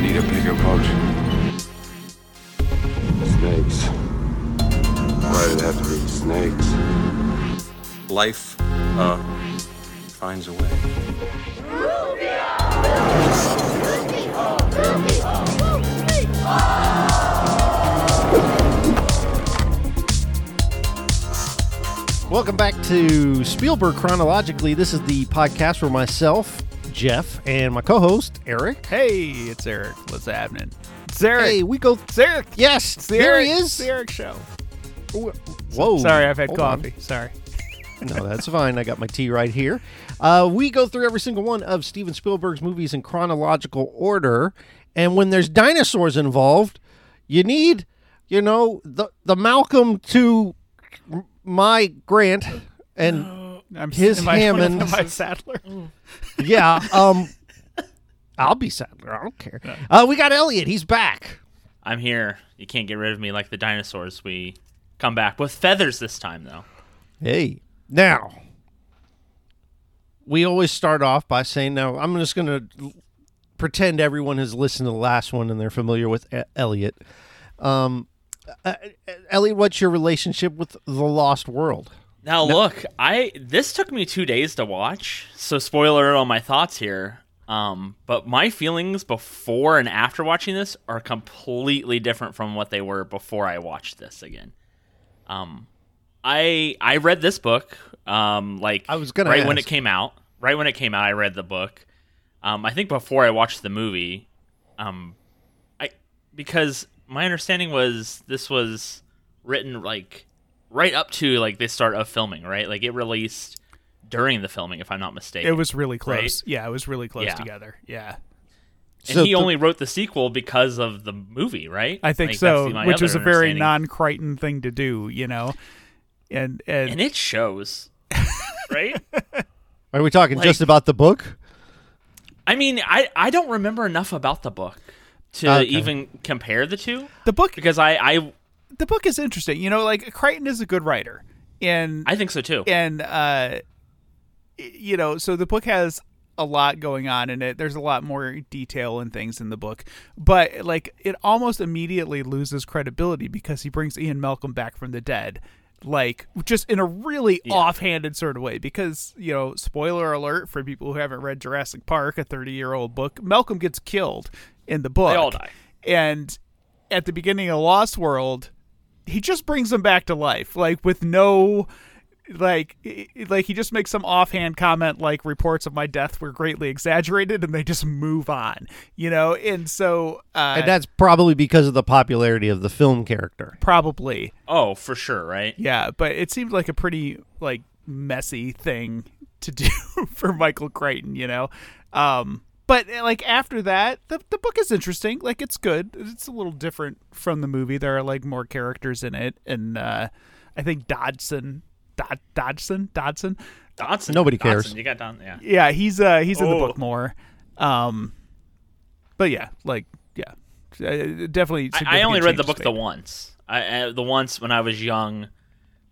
need a bigger boat. Snakes. Why did it have to be snakes? Life, uh, finds a way. Welcome back to Spielberg Chronologically. This is the podcast where myself, Jeff, and my co-host Eric. Hey, it's Eric. What's happening? It's Eric. Hey, we go. it's Eric. Yes, It's the there Eric, he It's is. the Eric show. Whoa! Sorry, I've had Hold on. coffee. Sorry. No, that's fine. I got my tea right here. Uh, we go through every single one of Steven Spielberg's movies in chronological order, and when there's dinosaurs involved, you need, you know, the the Malcolm to my Grant, and I'm His am I- Hammond- Am I Sattler? Yeah, um, I'll be Sattler. I don't care. Uh, we got Elliot. He's back. I'm here. You can't get rid of me like the dinosaurs. We come back with feathers this time, though. Hey, now we always start off by saying, "Now I'm just going to pretend everyone has listened to the last one and they're familiar with E- Elliot." Um, uh, Elliot, what's your relationship with the Lost World? Now look, I this took me two days to watch, so spoiler on my thoughts here. Um, but my feelings before and after watching this are completely different from what they were before I watched this again. Um, I I read this book, um, like I was gonna right when it came out. Right when it came out, I read the book. Um, I think before I watched the movie, um, I because my understanding was this was written like right up to like the start of filming, right? Like it released during the filming, if I'm not mistaken. It was really close. Right? Yeah, it was really close Yeah. together. Yeah. and So he the- only wrote the sequel because of the movie, right? I think Like, so, which is a very non-Crichton thing to do, you know. And and, and it shows, right? Are we talking Like- just about the book? I mean, I I don't remember enough about the book to Okay. even compare the two the book because I I the book is interesting. You know, like Crichton is a good writer. And I think so too. and uh you know so the book has a lot going on in it there's a lot more detail and things in the book but like it almost immediately loses credibility because he brings ian malcolm back from the dead like just in a really offhanded sort of way because you know spoiler alert for people who haven't read jurassic park a 30 year old book malcolm gets killed in the book They all die. and at the beginning of Lost World, he just brings them back to life, like with no, like, i- i- like he just makes some offhand comment, like reports of my death were greatly exaggerated, and they just move on, you know. And so, uh, And that's probably because of the popularity of the film character. probably, Oh, for sure, right? yeah. But it seemed like a pretty like messy thing to do for Michael Crichton, you know. Um, but uh, like after that, the the book is interesting. Like it's good. It's a little different from the movie. There are like more characters in it, and uh, I think Dodgson, Dod- Dodgson, Dodgson. Dodgson. Nobody Dodgson, cares. You got Don. Yeah. Yeah, he's uh he's in the Oh. book more. Um, but yeah, like yeah, uh, definitely. I, I only read the book the once. I, I the once when I was young,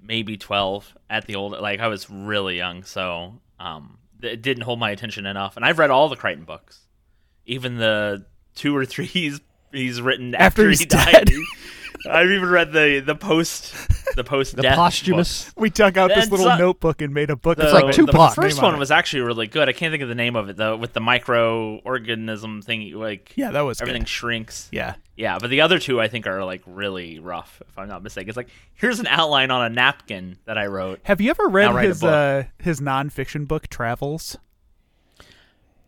maybe twelve at the old. Like I was really young, so um, it didn't hold my attention enough. And I've read all the Crichton books, even the two or three he's he's written After after, he's he died. I've even read the the post the post The death posthumous. We dug out this It's little not- notebook and made a book. The, of like it. Tupac. The first one was actually really good. I can't think of the name of it though, with the microorganism thing. Like Yeah, that was everything good. shrinks. Yeah. Yeah, but the other two I think are like really rough, if I'm not mistaken. It's like here's an outline on a napkin that I wrote. Have you ever read Now write a his book. uh, his nonfiction book Travels?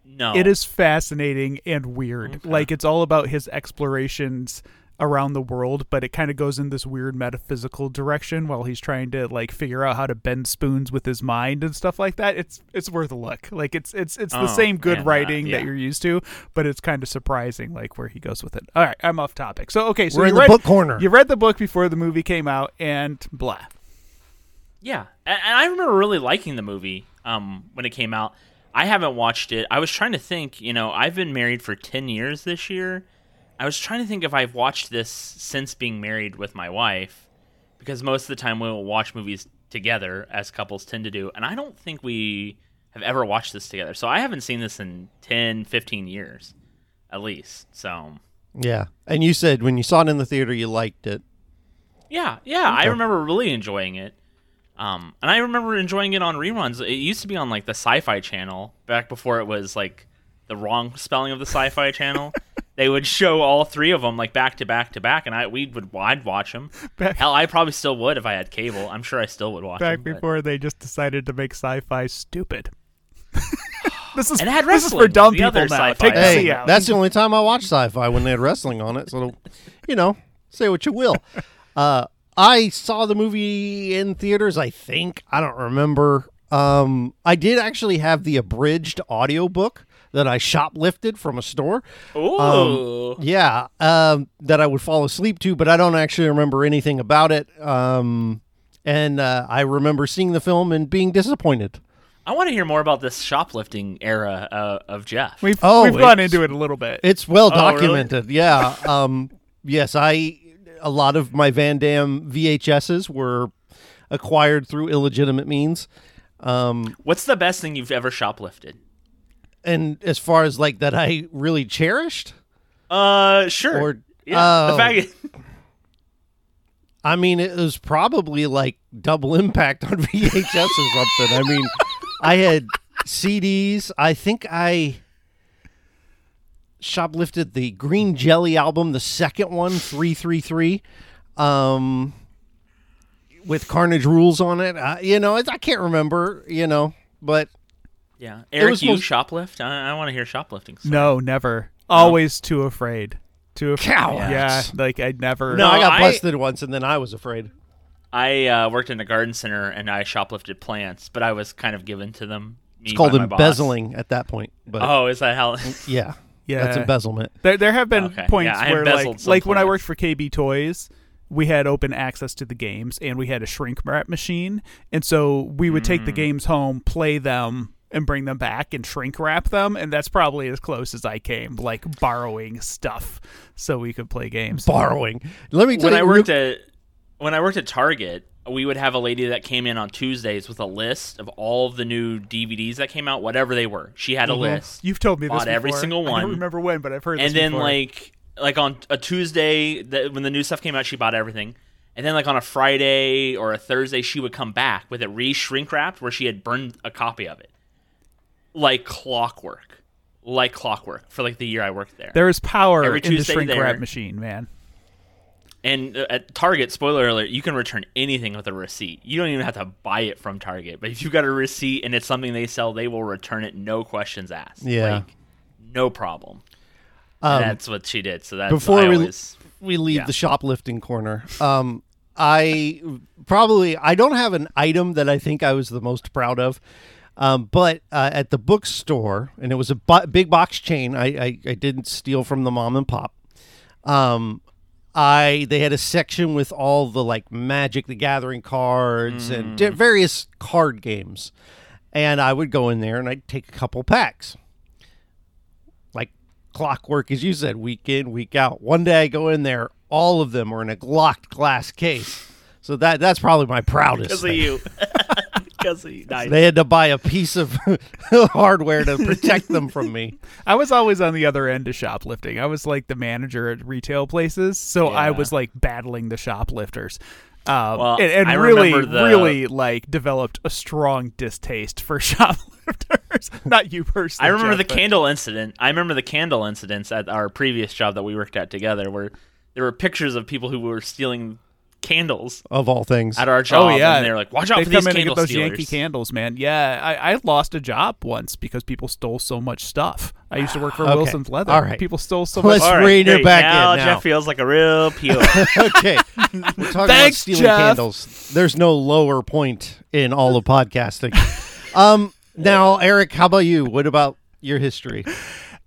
No, It is fascinating and weird. Like it's all about his explorations around the world, but it kind of goes in this weird metaphysical direction while he's trying to like figure out how to bend spoons with his mind and stuff like that. It's it's worth a look. Like it's it's it's the Oh, same good man, uh, writing that you're used to, but it's kind of surprising like where he goes with it. All right, I'm off topic. So okay, so We're you in the book corner. You read the book before the movie came out and blah. Yeah, and, and I remember really liking the movie um, when it came out. I haven't watched it. I was trying to think. You know, I've been married for ten years this year. I was trying to think if I've watched this since being married with my wife, because most of the time we'll watch movies together as couples tend to do, and I don't think we have ever watched this together. So I haven't seen this in 10, 15 years. at least. So Yeah. And you said when you saw it in the theater, you liked it. yeah, yeah, I remember really enjoying it. Um, and I remember enjoying it on reruns. It used to be on like the Sci-Fi Channel back before it was like the wrong spelling of the Sci-Fi Channel. they would show all three of them like back to back to back, and I we would I'd watch them. Back- Hell, I probably still would if I had cable. I'm sure I still would watch Back 'em, but- before they just decided to make sci-fi stupid. this is And it had this is for dumb the people now. sci-fi. Take the Hey, out. that's the only time I watch sci-fi when they had wrestling on it. So, you know, say what you will. Uh, I saw the movie in theaters. I think I don't remember. Um, I did actually have the abridged audiobook that I shoplifted from a store. Ooh. Yeah, um, that I would fall asleep to, but I don't actually remember anything about it. Um, and uh, I remember seeing the film and being disappointed. I want to hear more about this shoplifting era uh, of Jeff. We've Oh, we've gone into it a little bit. It's well Oh, really? documented. Yeah. Um, yes, I a lot of my Van Damme VHSs were acquired through illegitimate means. Um, What's the best thing you've ever shoplifted? And as far as like that, I really cherished. Uh, sure. Or- yeah, oh. the fact. I mean, it was probably like double impact on VHS or something. I mean, I had CDs. I think I shoplifted the Green Jelly album, the second one, 333, um, with Carnage Rules on it. Uh, you know, I can't remember, you know, but Yeah, Eric, was you most- shoplift? I, I want to hear shoplifting. stories. no, never. Always too afraid. Too afraid. Cowards. Yeah, like I never. no, I got I- busted once and then I was afraid. I uh, worked in a garden center and I shoplifted plants, but I was kind of given to them. It's called embezzling at that point. But Oh, is that how? yeah, Yeah. that's embezzlement. There, there have been Okay. points Yeah, where embezzled like some like when I worked for KB Toys, we had open access to the games and we had a shrink wrap machine, and so we would take the Mm. games home, play them, and bring them back and shrink wrap them, and that's probably as close as I came, like borrowing stuff so we could play games. Borrowing. Let me tell when you, I real- worked at when I worked at Target, we would have a lady that came in on Tuesdays with a list of all of the new DVDs that came out, whatever they were. She had a mm-hmm. list. You've told me this Bought every single one. I one. don't remember when, but I've heard. and this then before. like like on a Tuesday that when the new stuff came out, she bought everything. And then like on a Friday or a Thursday, she would come back with it re-shrink wrapped where she had burned a copy of it, like clockwork, like clockwork for like the year I worked there. there is power every in the shrink there. wrap machine, man. And uh, at Target, spoiler alert, you can return anything with a receipt. You don't even have to buy it from Target. But if you've got a receipt and it's something they sell, they will return it, no questions asked. Yeah. like, no problem. Um, that's what she did. So that's before I we- always. we leave Yeah. the shoplifting corner. Um, I probably I don't have an item that I think I was the most proud of, um, but uh, at the bookstore, and it was a bu- big box chain. I, I I didn't steal from the mom and pop. Um, I they had a section with all the like Magic the Gathering cards and di- various card games, and I would go in there and I'd take a couple packs like clockwork, as you said, week in, week out. One day I go in there, all of them are in a locked glass case. So that that's probably my proudest. Because of you. Because of you. Nice. They had to buy a piece of hardware to protect them from me. I was always on the other end of shoplifting. I was like the manager at retail places, so I was like battling the shoplifters. Um, Well, and, and I really, the- really like developed a strong distaste for shoplifters. Not you personally. I remember Jeff, the but- candle incident. I remember the candle incidents at our previous job that we worked at together, where there were pictures of people who were stealing candles Of all things. at our job. Oh yeah, and they're like, "Watch out They for come these in and candle get those stealers." Yankee candles, man. Yeah, I, I lost a job once because people stole so much stuff. I used to work for Okay. Wilson's Leather. All right. people stole so much. Let's much. All right, rein it great. back now in now. Jeff feels like a real pure. okay. We're talking about stealing Jeff. candles. There's no lower point in all of podcasting. um now, Eric, how about you? What about your history?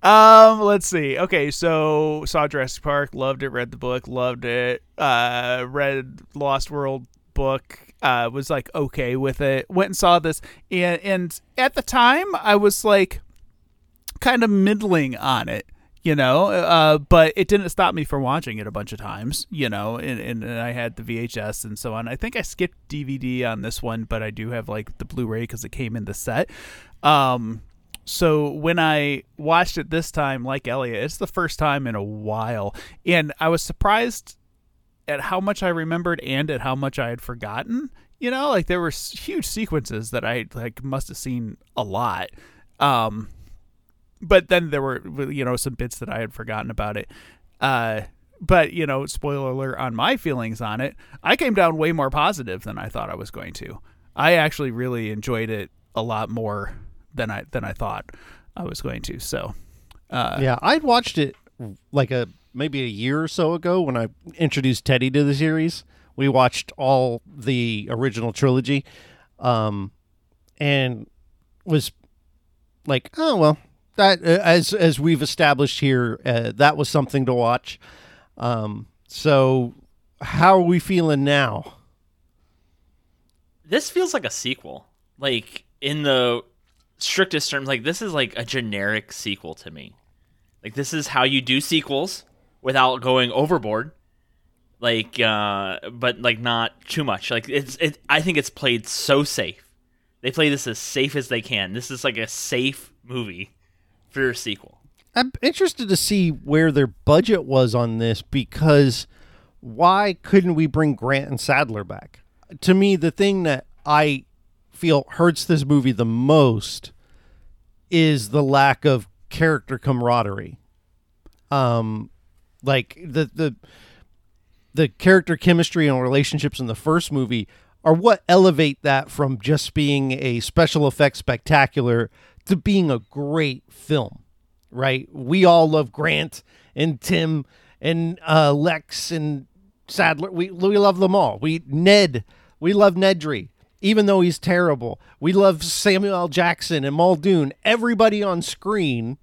Um, let's see. Okay, so saw Jurassic Park, loved it, read the book, loved it. Uh, read Lost World book, uh, was like okay with it. Went and saw this, and and at the time I was like kind of middling on it. You know, uh, but it didn't stop me from watching it a bunch of times. You know, and, and, and I had the VHS and so on. I think I skipped DVD on this one, but I do have like the Blu-ray because it came in the set. Um, So when I watched it this time, like Elliot, it's the first time in a while, and I was surprised at how much I remembered and at how much I had forgotten. You know, like there were huge sequences that I like must have seen a lot. Um, but then there were you know some bits that I had forgotten about it. Uh, but you know, spoiler alert on my feelings on it. I came down way more positive than I thought I was going to. I actually really enjoyed it a lot more than I than I thought I was going to. So, uh, yeah, I'd watched it like a maybe a year or so ago when I introduced Teddy to the series. We watched all the original trilogy, um, and was like, oh well, that uh, as as we've established here, uh, that was something to watch. Um, so, how are we feeling now? This feels like a sequel. Like in the strictest terms, like this is like a generic sequel to me. Like this is how you do sequels without going overboard. Like uh but like not too much. Like it's it I think it's played so safe. They play this as safe as they can. This is like a safe movie for a sequel. I'm interested to see where their budget was on this because why couldn't we bring Grant and Sattler back? To me, the thing that I feel hurts this movie the most is the lack of character camaraderie. Um, like the the the character chemistry and relationships in the first movie are what elevate that from just being a special effects spectacular to being a great film right? We all love Grant and Tim and uh, Lex and Sattler. We we love them all. We Ned. We love Nedry, even though he's terrible. We love Samuel L. Jackson and Muldoon. Everybody on screen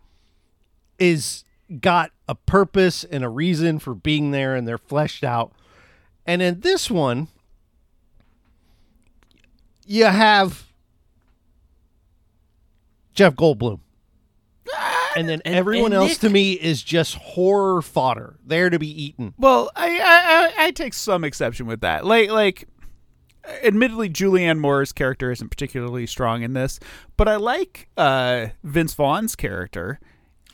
is got a purpose and a reason for being there, and they're fleshed out. And in this one, you have Jeff Goldblum ah, and then everyone and else Nick- to me is just horror fodder, there to be eaten. Well, I, I I I take some exception with that. Like like admittedly Julianne Moore's character isn't particularly strong in this, but I like uh Vince Vaughn's character.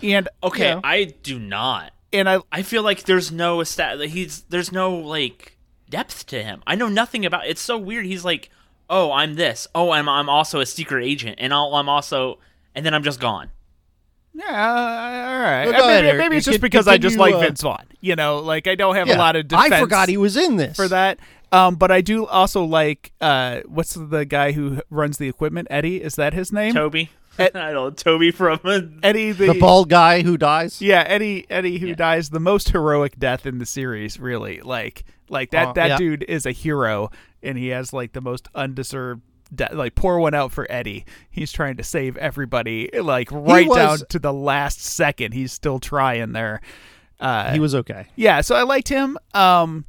And Okay, Yeah. I do not. and I I feel like there's no esta- he's there's no like depth to him. I know nothing about. It's so weird. He's like, "Oh, I'm this. Oh, I'm I'm also a secret agent, and I'll, I'm also." And then I'm just gone. yeah, uh, all right. Well, Uh, go ahead, maybe, it's just can because I just like uh, Vince Vaughn. You know, like I don't have a lot of defense. I forgot he was in this for that. Um, but I do also like uh, what's the guy who runs the equipment? Eddie, is that his name? Toby. Ed- I don't know. Toby from. Eddie, the, The bald guy who dies. Yeah, Eddie Eddie who Yeah. dies the most heroic death in the series, really. Like like that Uh, that yeah. dude is a hero and he has like the most undeserved de- like pour one out for Eddie. He's trying to save everybody like right was- down to the last second. He's still trying there. Uh He was okay. yeah, so I liked him. Um,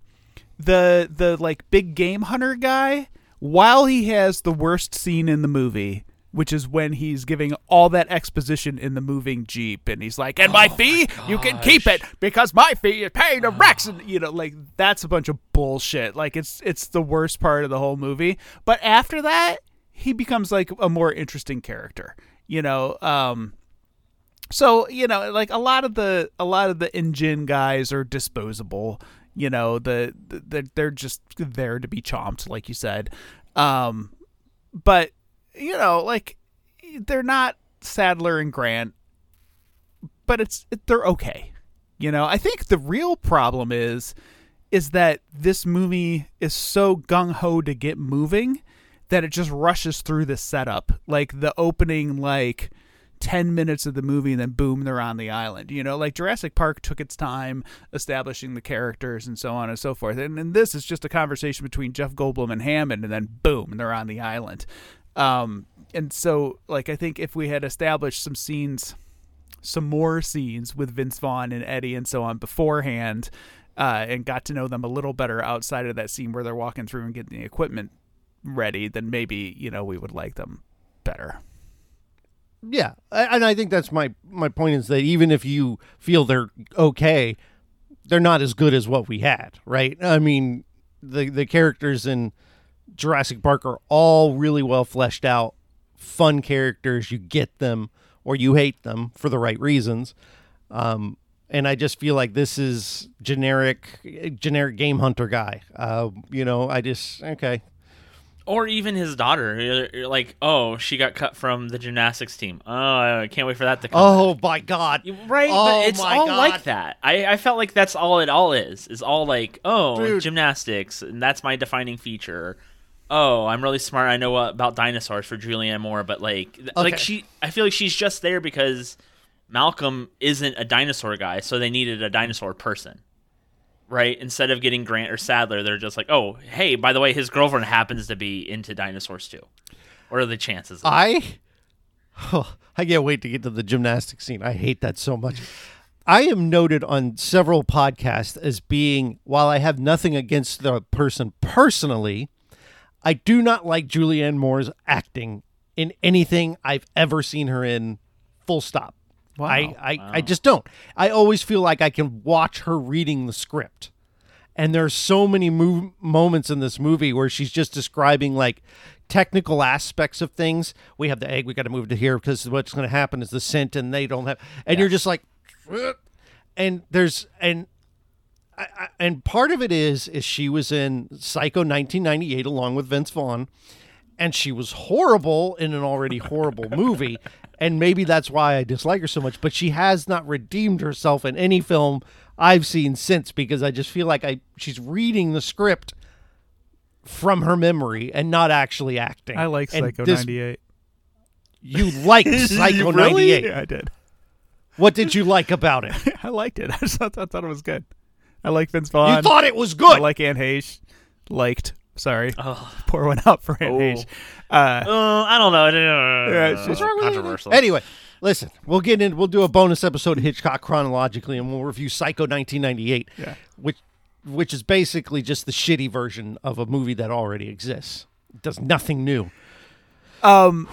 the the like big game hunter guy, while he has the worst scene in the movie, which is when he's giving all that exposition in the moving jeep, and he's like, "And my fee, you can keep it because my fee is paying the Rex," and you know, like that's a bunch of bullshit. Like it's it's the worst part of the whole movie. But after that, he becomes like a more interesting character. You know, um, so you know like a lot of the a lot of the InGen guys are disposable you know the, the they're- just there to be chomped like you said. Um but you know like they're not sattler and grant but it's it, they're okay. You know i think the real problem is is that this movie is so gung-ho to get moving that it just rushes through the setup. Like the opening like 10 minutes of the movie and then boom they're on the island you know? Like jurassic park took its time establishing the characters and so on and so forth. And, and this is just a conversation between jeff goldblum and hammond and then boom they're on the island. Um, and so like i think if we had established some scenes some more scenes with vince vaughn and eddie and so on beforehand uh, and got to know them a little better outside of that scene where they're walking through and getting the equipment ready then maybe you know we would like them better Yeah, and I think that's my my point is that even if you feel they're okay, they're not as good as what we had, right? I mean, the the characters in Jurassic Park are all really well fleshed out, fun characters. You get them or you hate them for the right reasons. Um, and I just feel like this is generic, generic game hunter guy. Uh, you know, I just okay. Or even his daughter, You're- you're like, oh, she got cut from the gymnastics team. Oh, I can't wait for that to come. Oh my god! Right, Oh but it's all God. like that. I, I felt like that's all it all is. Is all like, oh, Dude. gymnastics, and that's my defining feature. Oh, I'm really smart. I know about dinosaurs for Julianne Moore, but like, th- like she, I feel like she's just there because Malcolm isn't a dinosaur guy, so they needed a dinosaur person, right? Instead of getting Grant or Sattler, they're just like, oh, hey, by the way, his girlfriend happens to be into dinosaurs too. What are the chances? I, I can't wait to get to the gymnastics scene. I hate that so much. I am noted on several podcasts as being, while I have nothing against the person personally, I do not like Julianne Moore's acting in anything I've ever seen her in. Full stop. Wow. I, I, I just don't. I always feel like I can watch her reading the script. And there's so many moments in this movie where she's just describing like technical aspects of things. We have the egg, we got to move to here because what's going to happen is the scent, and they don't have. And you're just like, "Ugh." and there's and I, I, and part of it is is she was in Psycho 1998 along with Vince Vaughn, and she was horrible in an already horrible movie, and maybe that's why I dislike her so much. But she has not redeemed herself in any film I've seen since because I just feel like I she's reading the script from her memory and not actually acting. I like Psycho this- 98. You like Psycho 98. Yeah, I did. What did you like about it? I liked it. I just thought, I thought it was good. I like Vince Vaughn. You thought it was good. I like Anne Heche. Liked. Sorry. Oh. Pour one out for Anne Oh. Heche. Uh, Uh, I don't know. Yeah, it's It's just- controversial. Anyway, listen, we'll get in. We'll do a bonus episode of Hitchcock chronologically, and we'll review Psycho 1998, Yeah. which which is basically just the shitty version of a movie that already exists. It does nothing new. Um,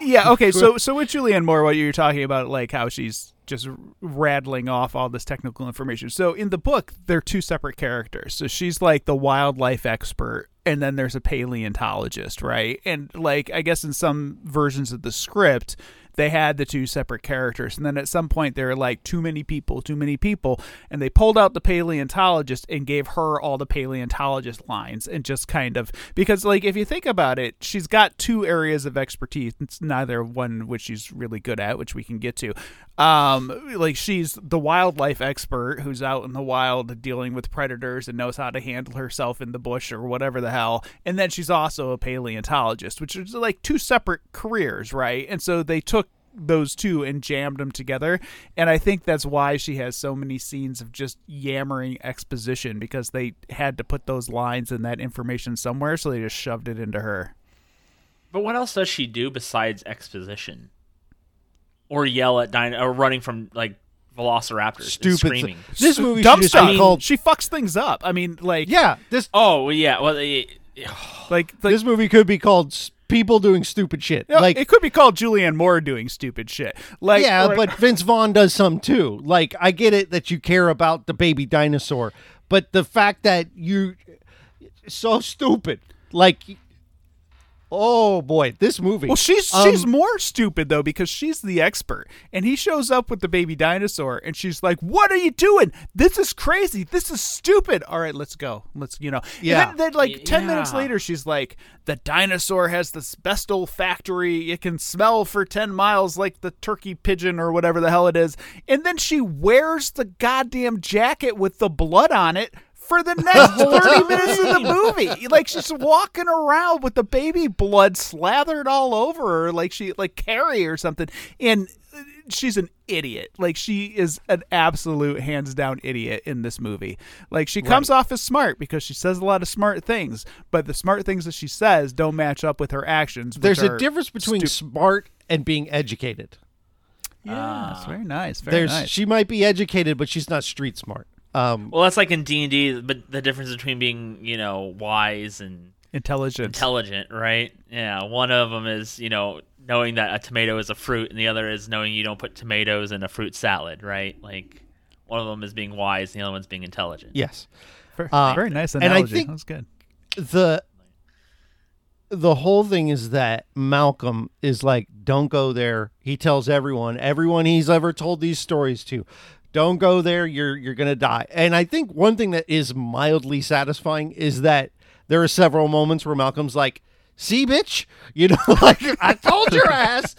yeah. Okay. So, so with Julianne Moore, what you're talking about, like how she's just rattling off all this technical information. So in the book, they're two separate characters. So she's like the wildlife expert, and then there's a paleontologist, right? And like I guess in some versions of the script. They had the two separate characters, and then at some point they were like, too many people, too many people, and they pulled out the paleontologist and gave her all the paleontologist lines, and just kind of because, like, if you think about it, she's got two areas of expertise. It's neither one which she's really good at, which we can get to. Um, like she's the wildlife expert who's out in the wild dealing with predators and knows how to handle herself in the bush or whatever the hell, and then she's also a paleontologist, which is like two separate careers, right? And so they took those two and jammed them together. And I think that's why she has so many scenes of just yammering exposition because they had to put those lines and that information somewhere, so they just shoved it into her. But what else does she do besides exposition? Or yell at dino or running from like velociraptors and Stupid. screaming. This movie Dumb should just stuff. called. she fucks things up. I mean, like, Yeah, this Oh yeah, well, like, like this movie could be called s- "People Doing Stupid Shit." no, like, it could be called Julianne Moore doing stupid shit. Like, yeah, but Vince Vaughn does some too. Like, I get it that you care about the baby dinosaur, but the fact that you so stupid, like, oh boy, this movie. Well, she's Um, she's more stupid though because she's the expert, and he shows up with the baby dinosaur, and she's like, "What are you doing? This is crazy. This is stupid. All right, let's go. Let's you know." And Yeah. then, then like Y- ten minutes later, she's like, "The dinosaur has this best olfactory. It can smell for ten miles like the turkey pigeon or whatever the hell it is." And then she wears the goddamn jacket with the blood on it. For the next 30 minutes of the movie. Like she's walking around with the baby blood slathered all over her like she like Carrie or something. And she's an idiot. Like she is an absolute hands down idiot in this movie. Like she comes off as smart because she says a lot of smart things, but the smart things that she says don't match up with her actions. There's a difference between stu- smart and being educated. Yeah, it's very nice. Very There's nice. she might be educated, but she's not street smart. Um, well, that's like in D and D, but the difference between being you know wise and intelligent, intelligent, right? Yeah, one of them is you know knowing that a tomato is a fruit, and the other is knowing you don't put tomatoes in a fruit salad, right? Like one of them is being wise, and the other one's being intelligent. yes. very, Uh, very nice and I analogy. think- That's good. the the whole thing is that Malcolm is like, don't go there. He tells everyone, everyone he's ever told these stories to, don't go there. You're you're gonna die. And I think one thing that is mildly satisfying is that there are several moments where Malcolm's like, "See, bitch," you know, like I told your ass.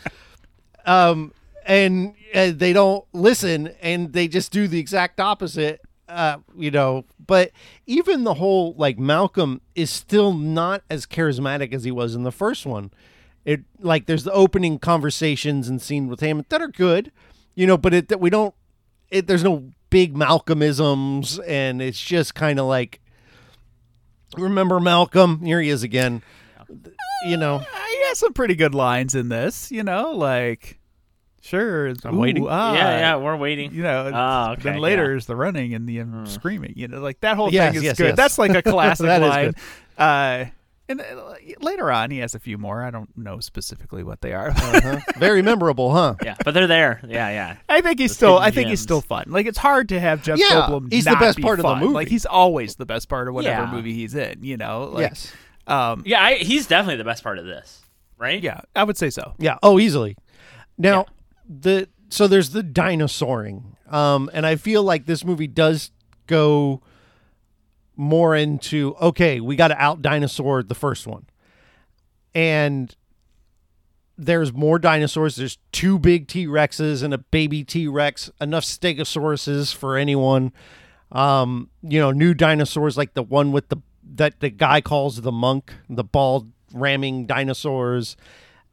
Um, and uh, they don't listen, and they just do the exact opposite. Uh, you know, but even the whole like Malcolm is still not as charismatic as he was in the first one. It like there's the opening conversations and scene with him that are good, you know, but it that we don't. It there's no big Malcolmisms, and it's just kind of like remember Malcolm. Here he is again. You know, he has some pretty good lines in this. You know, like sure, I'm waiting. ah, yeah, yeah, we're waiting. You know, Ah, okay, then later yeah. Is the running and the um, screaming. You know, like that whole Yes, thing is yes, good. yes. That's like a classic That is line. good. Uh, and uh, later on, he has a few more. I don't know specifically what they are. uh-huh. very memorable, huh? Yeah, but they're there. Yeah, yeah. I think he's Those still. hidden I think he's still fun. Like it's hard to have Jeff Yeah, Goldblum. he's the best be part of the movie. Like he's always the best part of whatever Yeah. movie he's in. You know. Like, yes. Um. Yeah, I, he's definitely the best part of this, right? Yeah, I would say so. Yeah. Oh, easily. Now, the so there's the dinosauring, um, and I feel like this movie does go more into okay, we got to out dinosaur the first one, and there's more dinosaurs. There's two big T Rexes and a baby T Rex. Enough Stegosauruses for anyone. Um, you know, new dinosaurs like the one with the that the guy calls the monk, the bald ramming dinosaurs.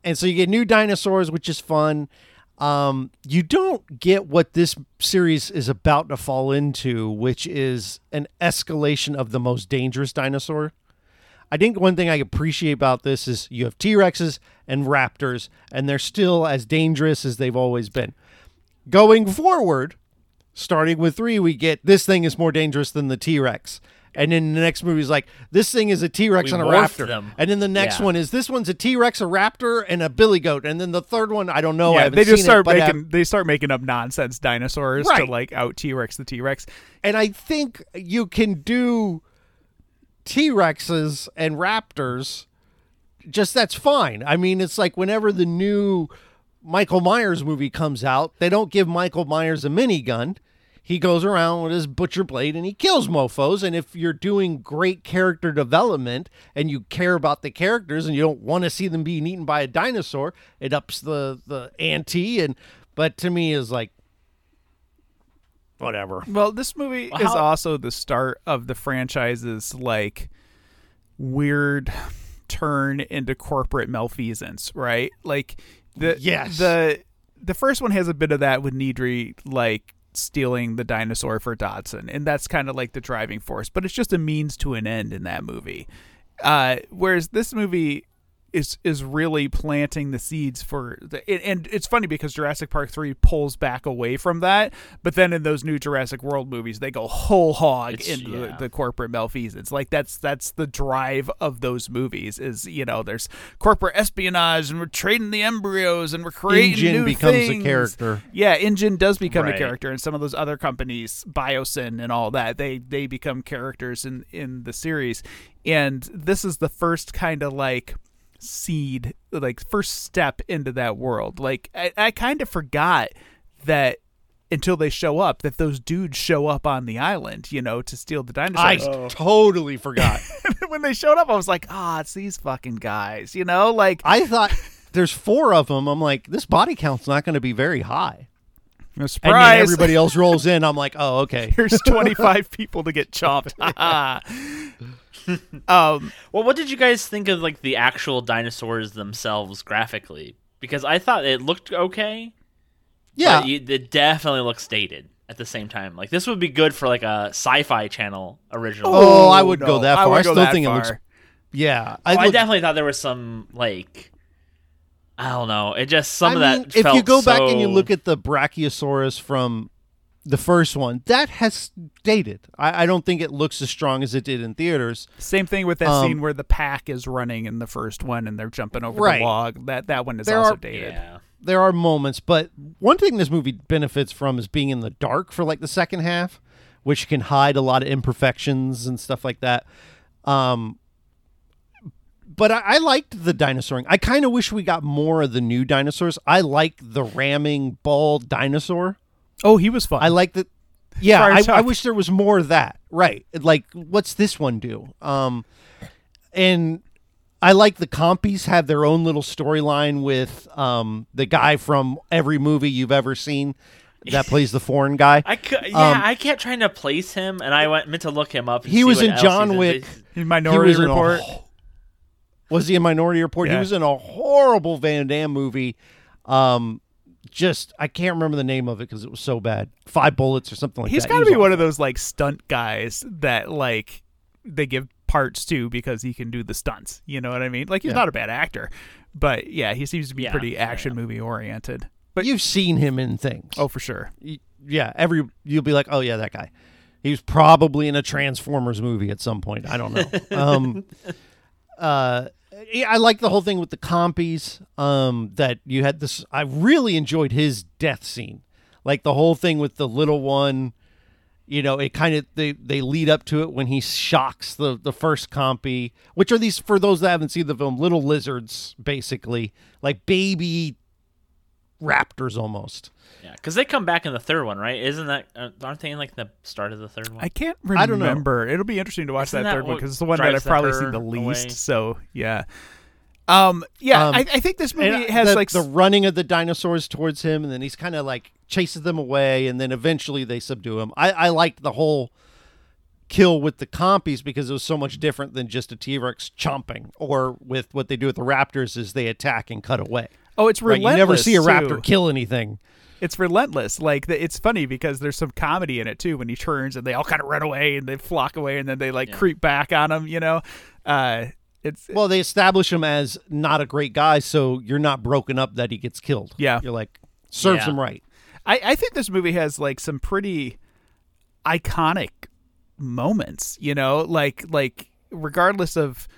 And so you get new dinosaurs, which is fun. Um, you don't get what this series is about to fall into, which is an escalation of the most dangerous dinosaur. I think one thing I appreciate about this is you have T Rexes and Raptors, and they're still as dangerous as they've always been. Going forward, starting with three, we get this thing is more dangerous than the T Rex. And then the next movie is like, this thing is a T Rex We and a raptor. them. And then the next Yeah. one is this one's a T Rex, a raptor, and a billy goat. And then the third one, I don't know. I yeah, haven't they just seen start it, but uh, making they start making up nonsense dinosaurs Right. to like out T Rex the T Rex. and I think you can do T Rexes and Raptors. Just that's fine. I mean, it's like whenever the new Michael Myers movie comes out, they don't give Michael Myers a minigun. He goes around with his butcher blade and he kills mofos. And if you're doing great character development and you care about the characters and you don't want to see them being eaten by a dinosaur, it ups the the ante. And but to me is like whatever. Well, this movie is also the start of the franchise's like weird turn into corporate malfeasance, right? Like the Yes. the the first one has a bit of that with Nedry like stealing the dinosaur for Dodgson, and that's kind of like the driving force, but it's just a means to an end in that movie. Uh, whereas this movie is is really planting the seeds for the and, it's funny because Jurassic Park 3 pulls back away from that but then in those new Jurassic World movies they go whole hog It's- into yeah. the, the corporate malfeasance like that's that's the drive of those movies is you know there's corporate espionage and we're trading the embryos and we're creating Ingen new becomes a things. character. Yeah, InGen does become a character, and some of those other companies, Biosyn and all that, they they become characters in in the series. And this is the first kind of like seed, like first step into that world. Like I, I kind of forgot that until they show up that those dudes show up on the island, you know, to steal the dinosaurs. I dinosaurs. totally forgot. when they showed up, I was like, ah, it's these fucking guys, you know, like I thought there's four of them. I'm like, this body count's not going to be very high. no And surprise. then everybody else rolls in. I'm like, oh, okay. Here's 25 people to get chopped. um, Well, what did you guys think of like the actual dinosaurs themselves graphically? Because I thought it looked okay. Yeah. but you, it definitely looks dated at the same time. Like this would be good for like a sci-fi channel original. Oh, I wouldn't go that far. I, wouldn't still think far. it looks. Yeah. I, look- definitely thought there was some like I don't know. It just some I of mean, that. if you felt go back and you look at the Brachiosaurus from the first one, that has dated. I, I don't think it looks as strong as it did in theaters. Same thing with that Um, scene where the pack is running in the first one and they're jumping over Right. the log. That that one is There also are- dated. yeah. There are moments, but one thing this movie benefits from is being in the dark for like the second half, which can hide a lot of imperfections and stuff like that. Um, but I, I liked the dinosauring. I kind of wish we got more of the new dinosaurs. I like the ramming bald dinosaur. Oh, he was fun. I like that. Yeah, I, I wish there was more of that. Right, like what's this one do? Um, and I like the compies have their own little storyline with um the guy from every movie you've ever seen that plays the foreign guy. I cou- yeah, Um, I kept trying to place him, and I went meant to look him up. and He see was what in else John he's. Wick. In Minority he was Report. In a, was he in Minority Report? He was in a horrible Van Damme movie. Um, just I can't remember the name of it because it was so bad. Five bullets or something like He's that. He's got to be one awful. of those like stunt guys that like they give parts to because he can do the stunts. You know what I mean? Like he's Yeah. not a bad actor, but yeah, he seems to be Yeah, pretty action yeah. movie oriented. But you've seen him in things. Oh, for sure. Yeah. Every you'll be like, oh yeah, that guy. He was probably in a Transformers movie at some point. I don't know. um, uh, yeah, I like the whole thing with the compies. Um, that you had this. I really enjoyed his death scene, like the whole thing with the little one. You know, it kind of they they lead up to it when he shocks the the first compy, which are these for those that haven't seen the film, little lizards, basically like baby raptors almost. Yeah, because they come back in the third one, right? Isn't that uh, aren't they in like the start of the third one? I can't remember. I don't remember. It'll be interesting to watch that, that third one because it's the one that I've probably seen the least. away? So yeah. Um. Yeah. Um, I, I think this movie has the, like the running of the dinosaurs towards him, and then he's kind of like chases them away, and then eventually they subdue him. I, I liked the whole kill with the compies because it was so much different than just a T Rex chomping, or with what they do with the raptors is they attack and cut away. Oh, it's Right? relentless. You never see a raptor too. kill anything. It's relentless. Like it's funny because there's some comedy in it too when he turns and they all kind of run away and they flock away and then they like Yeah. creep back on him. You know. Uh. It's Well, they establish him as not a great guy, so you're not broken up that he gets killed. Yeah. you're like serves Yeah. him right. I, I think this movie has like some pretty iconic moments, you know, like like regardless of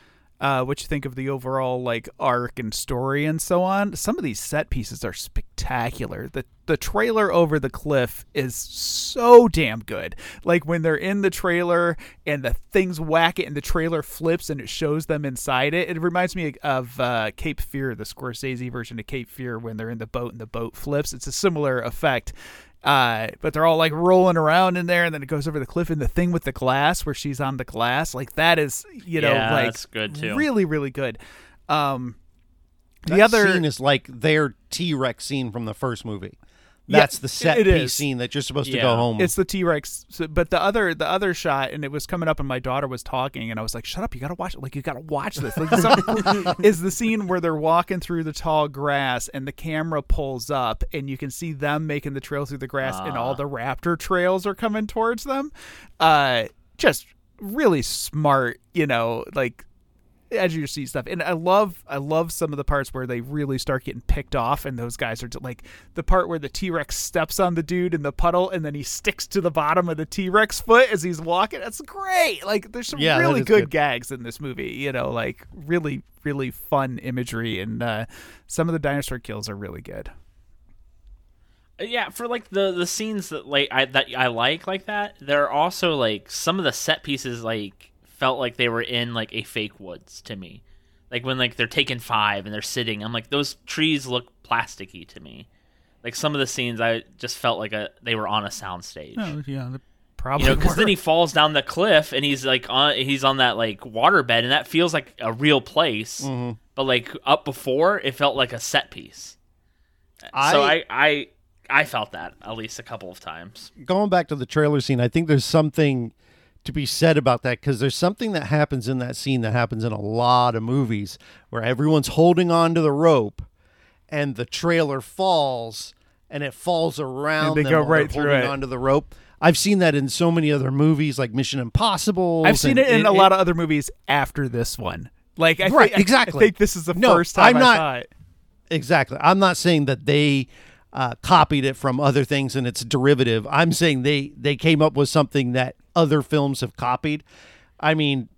uh, what you think of the overall like arc and story and so on, some of these set pieces are spectacular. The the trailer over the cliff is so damn good. Like when they're in the trailer and the things whack it and the trailer flips and it shows them inside it. It reminds me of uh, Cape Fear, the Scorsese version of Cape Fear when they're in the boat and the boat flips. It's a similar effect. Uh, but they're all like rolling around in there, and then it goes over the cliff. And the thing with the glass, where she's on the glass, like that is, you know, Yeah, like that's good, too. Really, really good. Um, the That other scene is like their T Rex scene from the first movie. Yeah, That's the set piece is. scene that you're supposed to go home. It's the T Rex, so, but the other the other shot, and it was coming up, and my daughter was talking, and I was like, "Shut up! You gotta watch it! Like you gotta watch this!" Like some- is the scene where they're walking through the tall grass, and the camera pulls up, and you can see them making the trail through the grass, and all Ah. the raptor trails are coming towards them. Uh, just really smart, you know, like edge of your seat stuff. And I love I love some of the parts where they really start getting picked off and those guys are t- like the part where the T-Rex steps on the dude in the puddle and then he sticks to the bottom of the T-Rex foot as he's walking. That's great. Like there's some Yeah, really good, good. gags in this movie, you know, like really really fun imagery and uh some of the dinosaur kills are really good. yeah for like the the scenes that like I that I like like that. There are also like some of the set pieces like felt like they were in like a fake woods to me. Like when like they're taking five and they're sitting, I'm like those trees look plasticky to me. Like some of the scenes, I just felt like a they were on a soundstage. Oh, yeah, probably you know, because then he falls down the cliff and he's like on he's on that like waterbed and that feels like a real place. Mm-hmm. But like up before, it felt like a set piece. so I- I I I felt that at least a couple of times. going back to the trailer scene, I think there's something to be said about that because there's something that happens in that scene that happens in a lot of movies where everyone's holding on to the rope and the trailer falls and it falls around and they go right through it. onto the rope. I've seen that in so many other movies like Mission Impossible. I've seen it in a lot of other movies after this one. Like I Right, think, exactly. I think this is the No, first time I'm not- it. Exactly. I'm not saying that they uh, copied it from other things and it's derivative. I'm saying they they came up with something that other films have copied. I mean,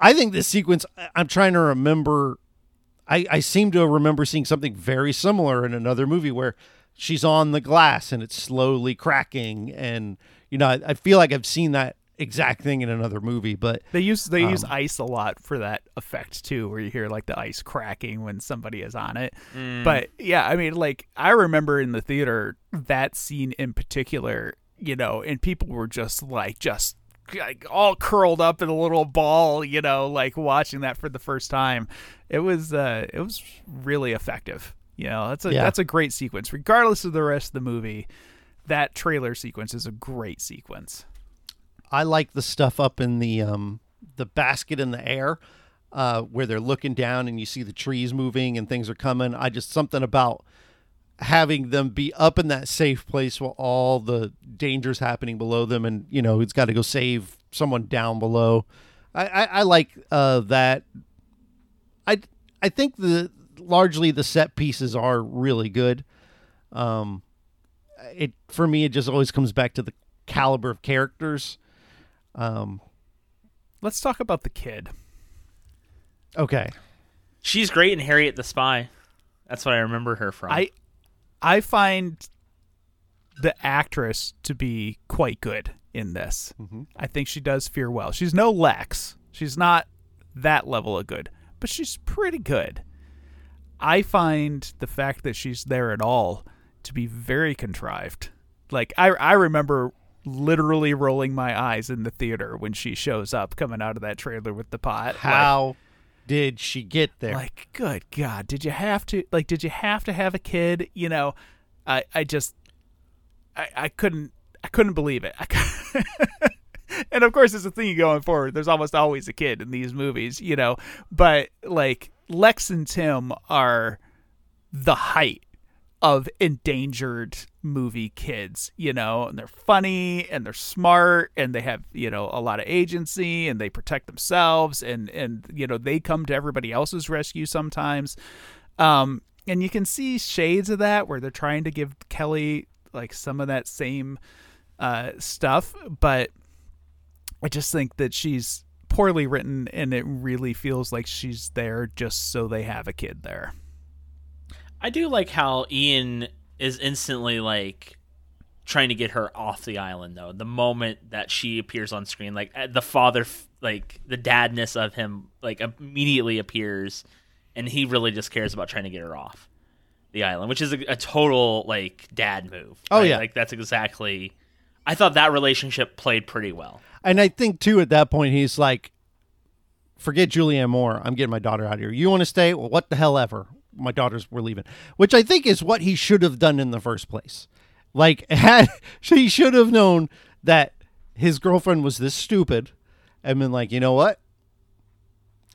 I think this sequence. I- I'm trying to remember. I, I seem to remember seeing something very similar in another movie where she's on the glass and it's slowly cracking, and you know, I, I feel like I've seen that exact thing in another movie, but They use they use Um, ice a lot for that effect too, where you hear like the ice cracking when somebody is on it. Mm. But yeah, I mean, like I remember in the theater that scene in particular, you know, and people were just like just like all curled up in a little ball, you know, like watching that for the first time. It was uh it was really effective. You know, that's a Yeah. that's a great sequence. Regardless of the rest of the movie, that trailer sequence is a great sequence. I like the stuff up in the um the basket in the air, uh, where they're looking down and you see the trees moving and things are coming. I just something about having them be up in that safe place while all the dangers happening below them, and you know he's got to go save someone down below. I, I, I like uh, that. I I think the largely the set pieces are really good. Um, it for me it just always comes back to the caliber of characters. Um, Let's talk about the kid. okay, She's great in Harriet the Spy. That's what I remember her from. I I find the actress to be quite good in this. Mm-hmm. I think she does fear well. She's no Lex. She's not that level of good, but she's pretty good. I find the fact that she's there at all to be very contrived. Like I I remember literally rolling my eyes in the theater when she shows up coming out of that trailer with the pot. Like- how did she get there? like good god did you have to like did you have to have a kid? You know i i just i i couldn't i couldn't believe it. And of course it's a thing going forward. There's almost always a kid in these movies you know but like lex and tim are the height of endangered movie kids, you know, and they're funny and they're smart and they have, you know, a lot of agency and they protect themselves and and you know, they come to everybody else's rescue sometimes. Um and you can see shades of that where they're trying to give Kelly like some of that same uh stuff, but I just think that she's poorly written and it really feels like she's there just so they have a kid there. I do like how Ian is instantly like trying to get her off the island though. The moment that she appears on screen, like uh, the father, like the dadness of him, like immediately appears, and he really just cares about trying to get her off the island, which is a, a total like dad move. Oh, right? yeah. like that's exactly. I thought that relationship played pretty well. And I think too at that point he's like, forget Julianne Moore. I'm getting my daughter out of here. You want to stay? Well, what the hell ever. My daughters were leaving, which I think is what he should have done in the first place. Like, had he should have known that his girlfriend was this stupid, and been like, you know what?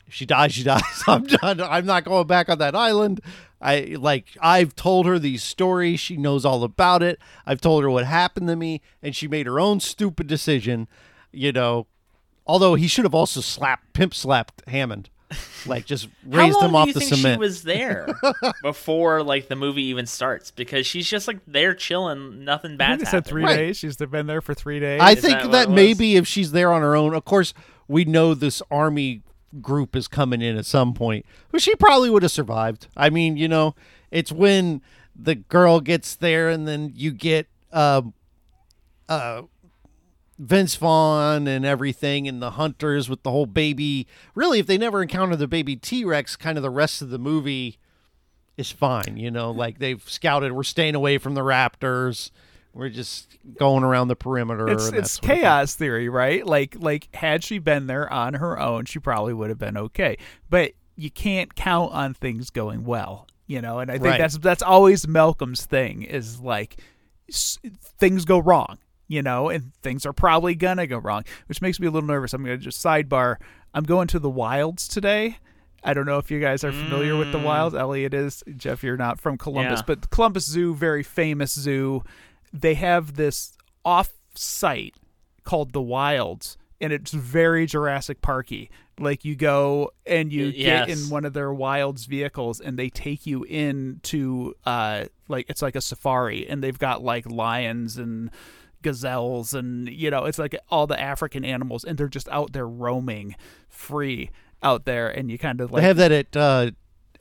If she dies, she dies. I'm done. I'm not going back on that island. I like I've told her these stories. She knows all about it. I've told her what happened to me, and she made her own stupid decision. You know, although he should have also slapped, pimp slapped Hammond, like just raised How long him off do you the think cement. she was there before like the movie even starts? Because she's just like there chilling, nothing I bad's said happened. three Right. days. She's been there for three days. I Is think that that, what it was? maybe if she's there on her own, of course, we know this army group is coming in at some point, but she probably would have survived. I mean, you know, it's when the girl gets there and then you get um, uh, Vince Vaughn and everything, and the hunters with the whole baby. Really, if they never encounter the baby T Rex, kind of the rest of the movie is fine. You know, like they've scouted, we're staying away from the raptors. We're just going around the perimeter. it's it's sort of thing. chaos theory, right? Like like had she been there on her own, she probably would have been okay. But you can't count on things going well, you know. And I think Right. that's that's always Malcolm's thing is like s- things go wrong, you know, and things are probably gonna go wrong, which makes me a little nervous. I'm gonna just sidebar. I'm going to the wilds today. I don't know if you guys are familiar with the wilds. Elliot is. Jeff, you're not from Columbus, Yeah. but Columbus Zoo, very famous zoo. They have this off site called the Wilds, and it's very Jurassic Parky. Like you go and you Y- get in one of their Wilds vehicles, and they take you in to uh like it's like a safari, and they've got like lions and gazelles and you know it's like all the African animals, and they're just out there roaming free out there, and you kind of like They have that at uh,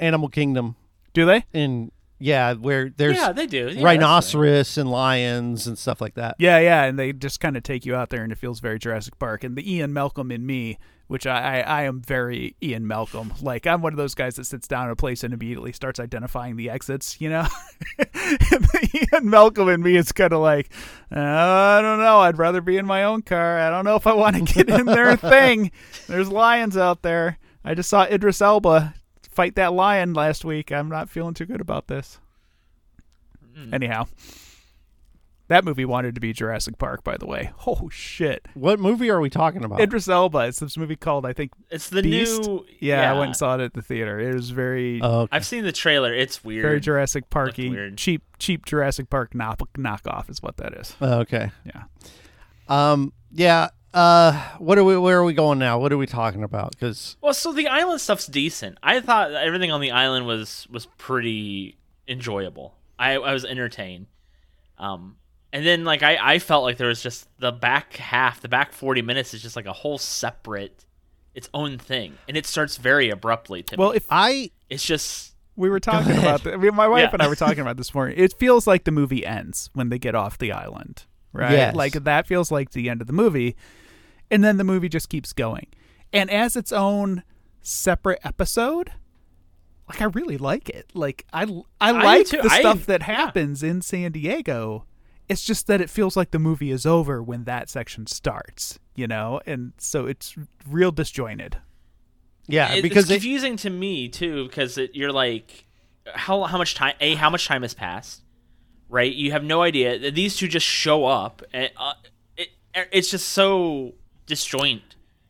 Animal Kingdom do they? in Yeah, where there's yeah, they do. Yeah, that's right. rhinoceros and lions and stuff like that. Yeah, yeah, and they just kind of take you out there, and it feels very Jurassic Park. And the Ian Malcolm in me, which I, I, I am very Ian Malcolm. Like I'm one of those guys that sits down at a place and immediately starts identifying the exits. You know, the Ian Malcolm in me is kind of like, uh, I don't know. I'd rather be in my own car. I don't know if I want to get in their thing. There's lions out there. I just saw Idris Elba fight that lion last week. I'm not feeling too good about this. Anyhow, that movie wanted to be Jurassic Park, by the way. Oh shit! What movie are we talking about? Idris Elba. It's this movie called I think. It's the Beast? new. Yeah, I went and saw it at the theater. It was very, Oh, okay. I've seen the trailer. It's weird. very Jurassic Parky, weird. cheap, cheap Jurassic Park knock knockoff is what that is. okay. Yeah. Um. Yeah. Uh. What are we? Where are we going now? What are we talking about? Because Well, so the island stuff's decent. I thought everything on the island was was pretty enjoyable. I I was entertained. Um, and then like I I felt like there was just the back half, the back forty minutes is just like a whole separate, its own thing, and it starts very abruptly. To Well, me. if I it's just we were talking about, the, I mean, my wife Yeah. and I were talking about this morning. It feels like the movie ends when they get off the island, right? Yes. Like that feels like the end of the movie, and then the movie just keeps going, and as its own separate episode. Like I really like it. Like I I like too. the I- stuff that yeah. happens in San Diego. It's just that it feels like the movie is over when that section starts, you know, and so it's real disjointed. yeah it- because it's it, confusing to me too because it, you're like how how much time a how much time has passed right you have no idea these two just show up and uh, it it's just so disjoint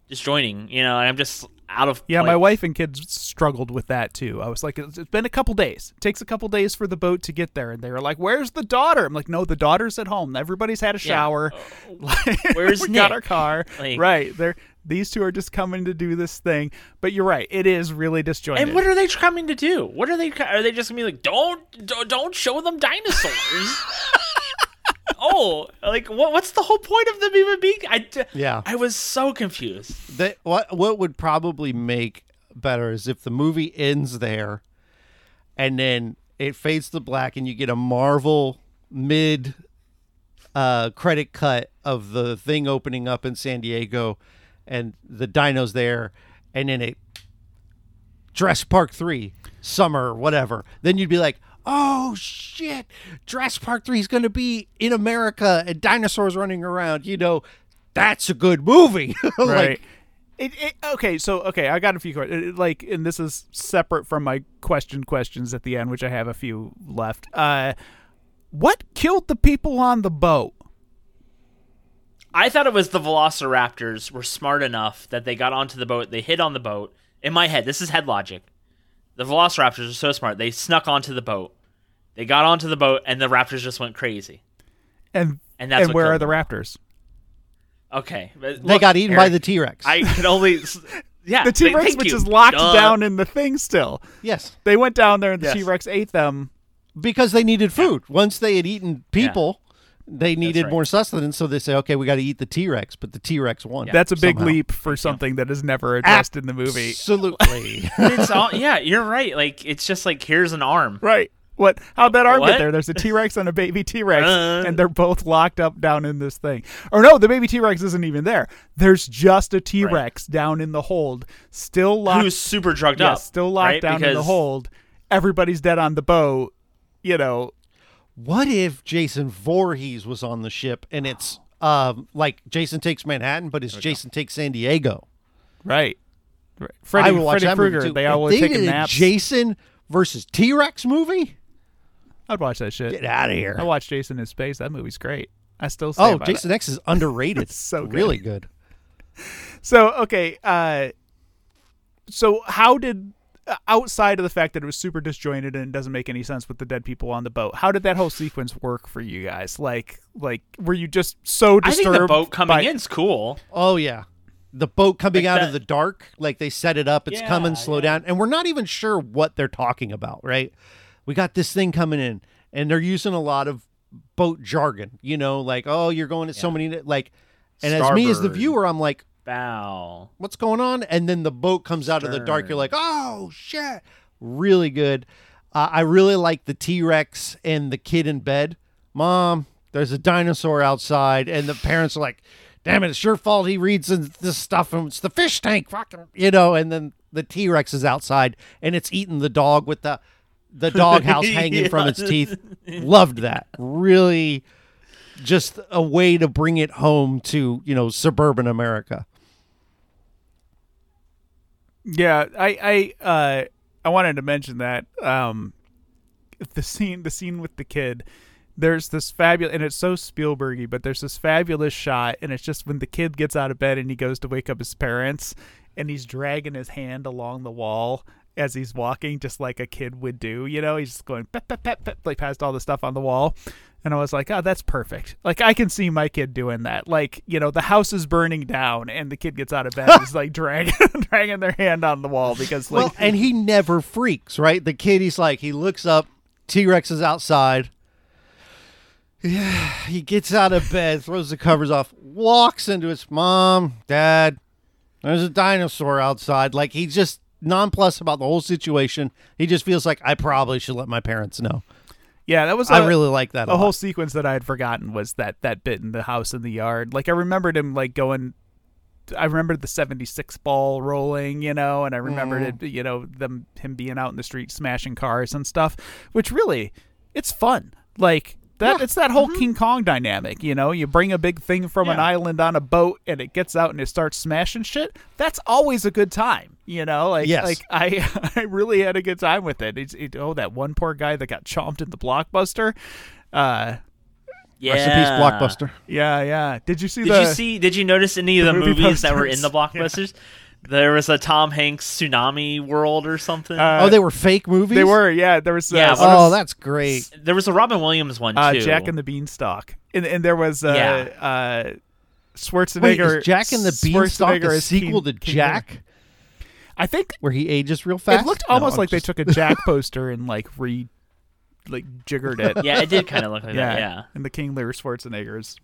disjointing you know and i'm just out of Yeah, my wife and kids struggled with that too. I was like, it's been a couple days. It takes a couple days for the boat to get there, and they were like, "Where's the daughter?" I'm like, "No, the daughter's at home. Everybody's had a Yeah. shower. Like, Where's we got our car? Like- right. They're these two are just coming to do this thing. But you're right. It is really disjointed. and what are they coming to do what are they are they just gonna be like don't don't, don't show them dinosaurs oh like what what's the whole point of them even being i d- Yeah. i was so confused that what what would probably make better is if the movie ends there, and then it fades to black, and you get a Marvel mid uh, credit cut of the thing opening up in San Diego, and the dinos there, and then it Jurassic Park three summer whatever. Then you'd be like. Oh shit! Jurassic Park three is going to be in America and dinosaurs running around. You know, that's a good movie. like, right. It, it, okay, so okay, I got a few questions. Like, and this is separate from my question questions at the end, which I have a few left. Uh, what killed the people on the boat? I thought it was the Velociraptors were smart enough that they got onto the boat, they hid on the boat. In my head, this is head logic. The Velociraptors are so smart, they snuck onto the boat. They got onto the boat, and the raptors just went crazy. And And that's what where are the raptors? Okay, but they got eaten by the T Rex. I can only, yeah, The T Rex, thank which you. is locked Duh. down in the thing still. yes, They went down there and the Yes. T Rex ate them. because they needed food. Once they had eaten people, they needed right. more sustenance. So they say, "Okay, we got to eat the T Rex," but the T Rex won. That's a big somehow. leap for something that is never addressed in the movie. Absolutely. It's all, yeah, you're right. Like it's just like here's an arm. Right. What? How'd that arm get there? There's a T Rex and a baby T Rex, Uh. and they're both locked up down in this thing. Or no, the baby T Rex isn't even there. There's just a T Rex down in the hold, still locked. Who's super drugged yeah, up? still locked right? down in the hold. Everybody's dead on the boat. You know, what if Jason Voorhees was on the ship and it's um, like Jason takes Manhattan, but it's Jason takes San Diego? right? right. Freddy, I would watch Freddy that movie Krueger. too. They If were they did a naps. Jason versus T Rex movie. I'd watch that shit. Get out of here. I watched Jason in Space. That movie's great. I still say Oh, about Jason. X is underrated. It's so good. really good. So okay, uh, so how did Uh, outside of the fact that it was super disjointed and it doesn't make any sense with the dead people on the boat, how did that whole sequence work for you guys? Like, like were you just so disturbed I disturbed? think the boat coming by- in's cool. Oh yeah. The boat coming Like out that- of the dark, like they set it up, it's Yeah, coming, slow yeah. down, and we're not even sure what they're talking about, right? We got this thing coming in, and they're using a lot of boat jargon, you know, like, oh, you're going at so many like and as me as the viewer, I'm like, Bow. what's going on? And then the boat comes out of the dark, you're like, oh shit. Really good. Uh, I really like the T Rex and the kid in bed. Mom, there's a dinosaur outside, and the parents are like, "Damn it, it's your fault." He reads this stuff, and it's the fish tank, fucking, you know. And then the T Rex is outside, and it's eating the dog with the the doghouse hanging from its teeth. Loved that. Really, just a way to bring it home to you know suburban America. Yeah, I I uh I wanted to mention that um the scene the scene with the kid there's this fabulous and it's so Spielbergy, but there's this fabulous shot and it's just when the kid gets out of bed and he goes to wake up his parents and he's dragging his hand along the wall as he's walking just like a kid would do, you know, he's just going pep, pep, pep, pep, like past all the stuff on the wall. And I was like, oh, that's perfect. Like I can see my kid doing that. Like, you know, the house is burning down and the kid gets out of bed and is like dragging dragging their hand on the wall because like Well, and he never freaks, right? The kid he's like he looks up, T Rex is outside. Yeah, he gets out of bed, throws the covers off, walks into his mom, dad. There's a dinosaur outside. Like he's just nonplussed about the whole situation. He just feels like I probably should let my parents know. Yeah, that was. I a- really like that. A the lot. whole sequence that I had forgotten was that that bit in the house in the yard. Like I remembered him like going. I remembered the '76 ball rolling, you know, and I remembered Mm-hmm. it, you know, them him being out in the street smashing cars and stuff. Which really, it's fun. Like that, it's that whole King Kong dynamic. You know, you bring a big thing from an island on a boat, and it gets out and it starts smashing shit. That's always a good time. You know, like Yes. like I I really had a good time with it. It's, it. Oh, that one poor guy that got chomped in the blockbuster. Uh, Yeah. Rest in peace, Blockbuster. yeah, yeah. Did you see Did the? you see? Did you notice any of the, the movie movies that were in the posters? blockbusters? There was a Tom Hanks tsunami world or something. Uh, oh, they were fake movies. They were, yeah. There was, uh, Yeah, one but- of- Oh, that's great. there was a Robin Williams one too. uh, Jack and the Beanstalk, and and there was uh, Yeah. uh, Schwarzenegger. Wait, is Jack and the Beanstalk a sequel King- to Jack, Lear. I think where he ages real fast? it looked almost I'm like they took a Jack poster and like re, like jiggered it. yeah, it did kind of look like yeah, that. Yeah. and the King Lear Schwarzeneggers.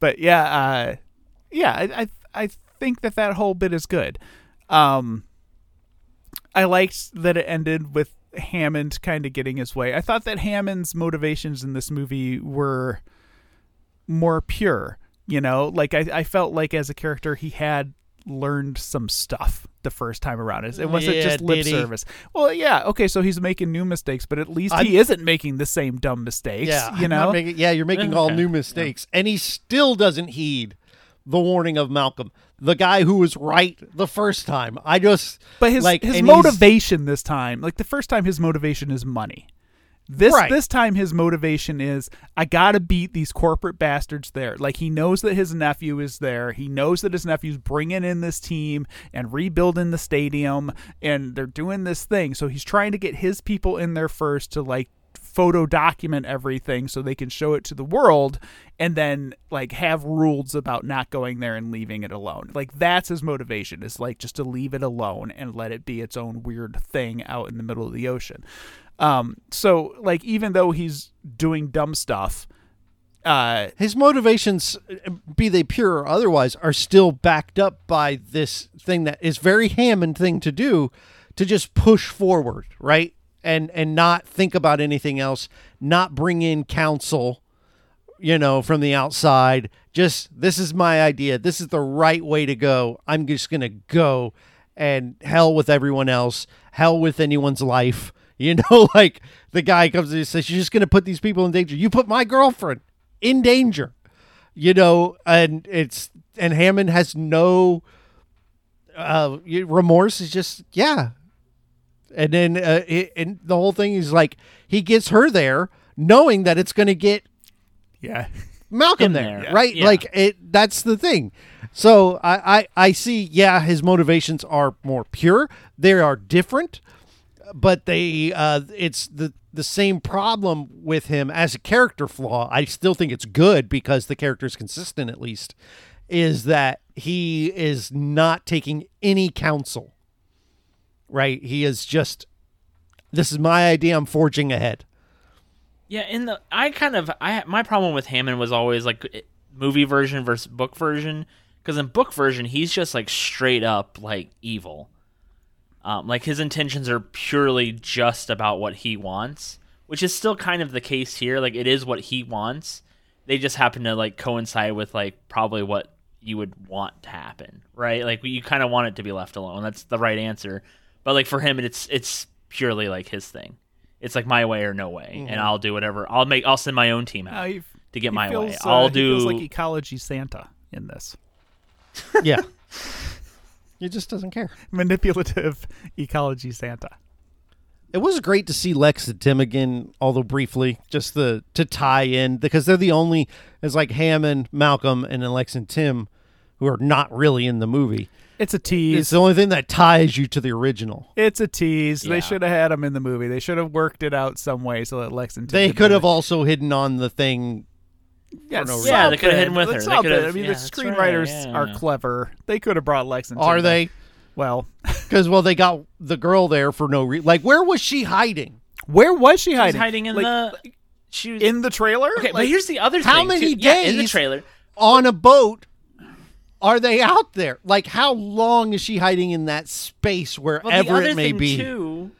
But yeah, uh, yeah, I, I I think that that whole bit is good. Um, I liked that it ended with Hammond kind of getting his way. I thought that Hammond's motivations in this movie were more pure. You know, like I, I felt like as a character he had learned some stuff the first time around. It it wasn't Yeah, just lip service. Well, yeah, okay, so he's making new mistakes, but at least I'm- he isn't making the same dumb mistakes. Yeah, you know, making, yeah, you're making all new mistakes, and he still doesn't heed the warning of Malcolm, the guy who was right the first time. I just, But his like, his motivation this time, like the first time, his motivation is money. This Right. this time, his motivation is I gotta beat these corporate bastards there. Like he knows that his nephew is there. He knows that his nephew's bringing in this team and rebuilding the stadium, and they're doing this thing. So he's trying to get his people in there first to like photo document everything so they can show it to the world and then like have rules about not going there and leaving it alone. Like that's his motivation is like just to leave it alone and let it be its own weird thing out in the middle of the ocean. Um so like even though he's doing dumb stuff uh his motivations, be they pure or otherwise, are still backed up by this thing that is very Hammond thing to do, to just push forward, right, and and not think about anything else, not bring in counsel, you know, from the outside. Just this is my idea. This is the right way to go. I'm just gonna go, and hell with everyone else. Hell with anyone's life. You know, like the guy comes and says, "You're just gonna put these people in danger. You put my girlfriend in danger." You know, and it's and Hammond has no uh remorse. Is just yeah, and then uh, it, and the whole thing is like he gets her there knowing that it's going to get yeah Malcolm In there, there, right? yeah. Like it. That's the thing. So I, I I see. Yeah, his motivations are more pure. They are different, but they uh, it's the the same problem with him as a character flaw. I still think it's good because the character is consistent. At least is that he is not taking any counsel. Right? He is just. This is my idea. I'm forging ahead. Yeah, in the I kind of I my problem with Hammond was always like movie version versus book version because in book version he's just like straight up like evil. Um, like his intentions are purely just about what he wants, which is still kind of the case here. Like it is what he wants. They just happen to like coincide with like probably what you would want to happen, right? Like you kind of want it to be left alone. That's the right answer. But like for him, it's it's purely like his thing. It's like my way or no way, and I'll do whatever. I'll make. I'll send my own team out Uh, he- to get my way. feels, uh, I'll he do. feels like ecology Santa in this yeah. he just doesn't care. manipulative ecology Santa. It was great to see Lex and Tim again, although briefly, just the to tie in because they're the only it's like Hammond, Malcolm, and then Lex and Tim who are not really in the movie. It's a tease. It's the only thing that ties you to the original. It's a tease. Yeah. They should have had him in the movie. They should have worked it out some way so that Lex and Tim They could could have also hidden on the thing. Yeah, no Yeah, they could have hidden with her. They Something. could've- I mean, yeah, the that's right, screenwriters yeah. are clever. They could have brought Lex and Tim Are they? Well, Because well, they got the girl there for no reason. Like, where was she hiding? where was she She's hiding? hiding in Like, the. She was, in the trailer. Okay, but here's the other How thing. many too. Yeah, in the trailer? On a boat? Are they out there? Like, how long is she hiding in that space wherever Well, it may be? too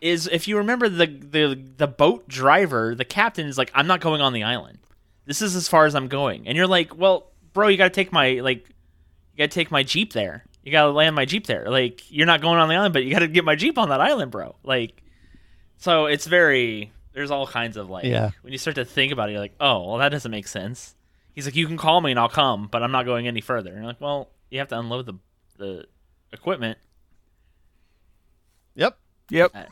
is if you remember the the the boat driver, the captain is like, "I'm not going on the island. This is as far as I'm going." And you're like, "Well, bro, you got to take my like, you got to take my jeep there. You got to land my jeep there. Like, you're not going on the island, but you got to get my jeep on that island, bro. Like, so it's very there's all kinds of like Yeah. when you start to think about it, you're like, "Oh, well, that doesn't make sense." He's like, "You can call me and I'll come, but I'm not going any further." And you're like, "Well, you have to unload the the equipment." Yep. Yep. Uh,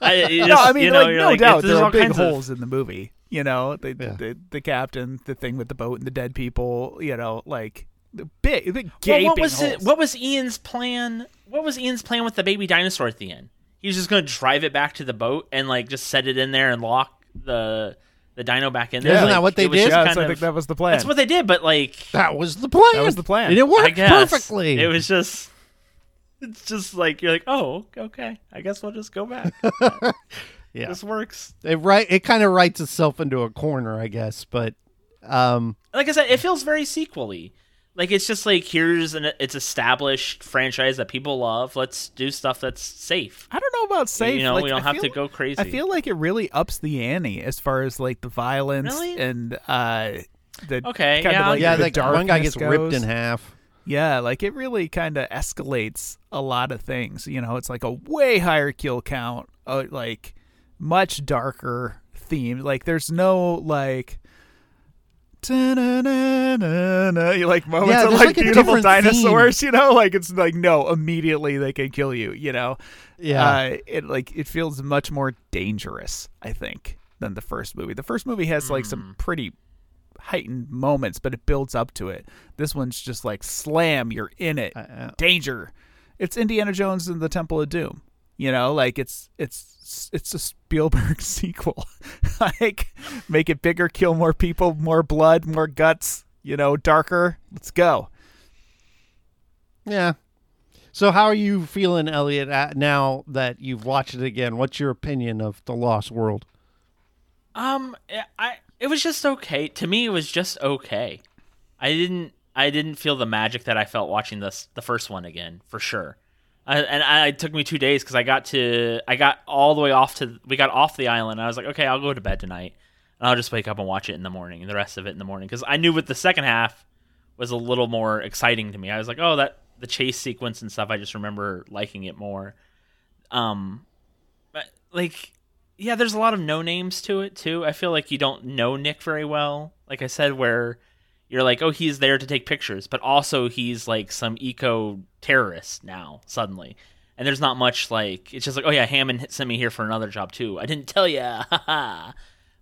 I, it no, I mean, you know, like, no like, doubt there are big kinds of- holes in the movie. You know, the, Yeah. the the captain, the thing with the boat and the dead people. You know, like the big, big Well, gaping what was holes. it? What was Ian's plan? What was Ian's plan with the baby dinosaur at the end? He was just going to drive it back to the boat and like just set it in there and lock the the dino back in there. Isn't Like, that what they it was did? just Yes, kind I of- think that was the plan. That's what they did, but like That was the plan. That was the plan. And it I worked guess perfectly. It was just. It's just like you're like, oh, okay. I guess we'll just go back. yeah. This works. It right. It kind of writes itself into a corner, I guess. But um, like I said, it feels very sequely. Like it's just like here's an it's established franchise that people love. Let's do stuff that's safe. I don't know about safe. You know, like, we don't I have feel- to go crazy. I feel like it really ups the ante as far as like the violence Really? and uh the Okay, kind yeah, of like yeah, the like one guy darkness gets ripped in half. Yeah, like it really kind of escalates a lot of things. You know, it's like a way higher kill count, uh, like much darker theme. Like there's no like. You like moments Yeah, of like, like beautiful different dinosaurs, you know, like it's like no, immediately they can kill you, you know. Yeah. uh, it like it feels much more dangerous, I think, than the first movie. The first movie has like Hmm. some pretty heightened moments, but it builds up to it. This one's just like slam, you're in it, uh, danger. It's Indiana Jones and the Temple of Doom. You know, like it's it's it's a Spielberg sequel. like make it bigger, kill more people, more blood, more guts. You know, darker. Let's go. Yeah. So how are you feeling, Elliot? At, now that you've watched it again, what's your opinion of the Lost World? Um, I it was just okay to me. It was just okay. I didn't I didn't feel the magic that I felt watching this the first one again for sure. And I, it took me two days because I got to I got all the way off to we got off the island. And I was like, okay, I'll go to bed tonight, and I'll just wake up and watch it in the morning, and the rest of it in the morning because I knew with the second half was a little more exciting to me. I was like, oh, that the chase sequence and stuff. I just remember liking it more. Um, but like yeah, there's a lot of no names to it too. I feel like you don't know Nick very well. Like I said, where you're like, oh, he's there to take pictures, but also he's like some eco terrorist now suddenly. And there's not much like it's just like, oh yeah, Hammond sent me here for another job too. I didn't tell you.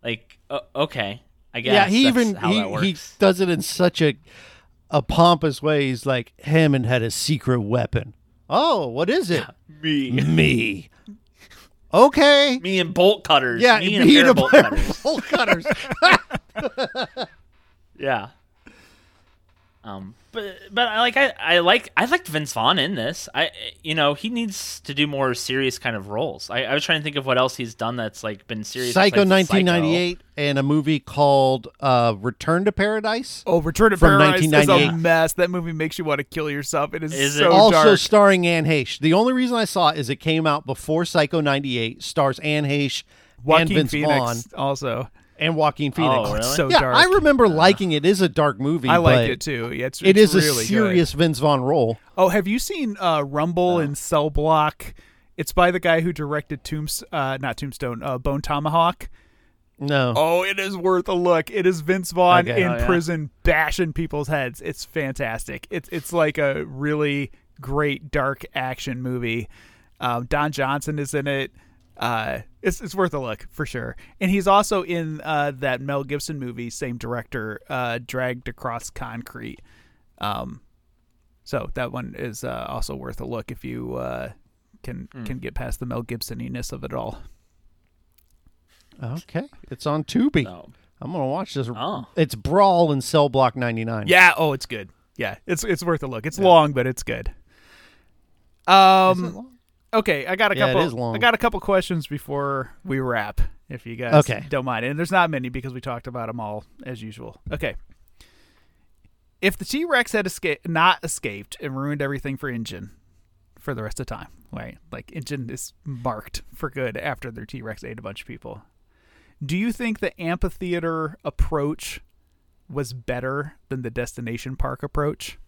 like, uh, okay, I guess. yeah, he even how that he, he does it in such a a pompous way. He's like Hammond had a secret weapon. Oh, what is it? me, Me. Okay. me and bolt cutters. Yeah, me and a pair of bolt pair cutters. bolt cutters. Yeah. Um, but but I like I, I like I liked Vince Vaughn in this. I you know he needs to do more serious kind of roles. I, I was trying to think of what else he's done that's like been serious. Psycho 1998 and a movie called uh, Return to Paradise. Oh, Return to From Paradise is a 1998. mess. That movie makes you want to kill yourself. It is, Is it? also dark. starring Anne Heche. The only reason I saw it is it came out before Psycho 98, stars Anne Heche and Vince Phoenix Vaughn also. And Joaquin Phoenix. Oh, really? So yeah, dark. I remember liking it. It is a dark movie. I but like it too. Yeah, it's, It it's is really a good. serious Vince Vaughn role. Oh, have you seen uh, Rumble and Cell Block? It's by the guy who directed Tombs, uh, not Tombstone, uh, Bone Tomahawk. No. Oh, it is worth a look. It is Vince Vaughn Okay. in Oh, yeah. prison bashing people's heads. It's fantastic. It's it's like a really great dark action movie. Um, Don Johnson is in it. Uh, it's it's worth a look for sure. And he's also in uh, that Mel Gibson movie, same director, uh, Dragged Across Concrete. Um, so that one is uh, also worth a look if you uh, can can get past the Mel Gibsoniness of it all. Okay. It's on Tubi. No. I'm going to watch this. Oh. It's Brawl in Cell Block 99. Yeah. Oh, it's good. Yeah, it's it's worth a look. It's long, but it's good. Is it Um. Okay, I got a Yeah, it couple. is long. I got a couple questions before we wrap, if you guys Okay. don't mind. And there's not many because we talked about them all as usual. Okay. If the T Rex had escaped, not escaped, and ruined everything for InGen for the rest of time, right? Like InGen is marked for good after their T Rex ate a bunch of people. Do you think the amphitheater approach was better than the destination park approach?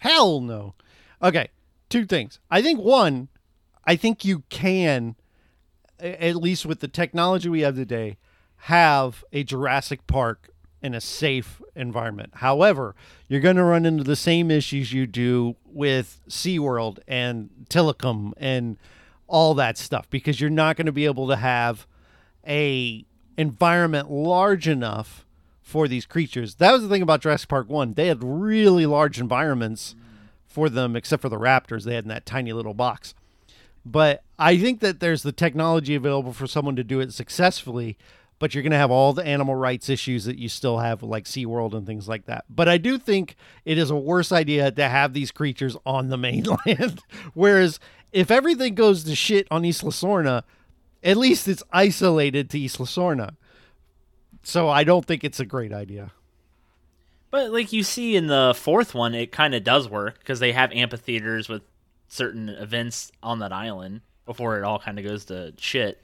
Hell no. Okay, two things. I think one, I think you can, at least with the technology we have today, have a Jurassic Park in a safe environment. However, you're going to run into the same issues you do with SeaWorld and Tilikum and all that stuff because you're not going to be able to have a environment large enough for these creatures. That was the thing about Jurassic Park 1. They had really large environments for them except for the raptors they had in that tiny little box. But I think that there's the technology available for someone to do it successfully, but you're going to have all the animal rights issues that you still have like SeaWorld and things like that. But I do think it is a worse idea to have these creatures on the mainland. Whereas if everything goes to shit on Isla Sorna, at least it's isolated to Isla Sorna. So I don't think it's a great idea. But like you see in the fourth one, it kind of does work because they have amphitheaters with certain events on that island before it all kind of goes to shit.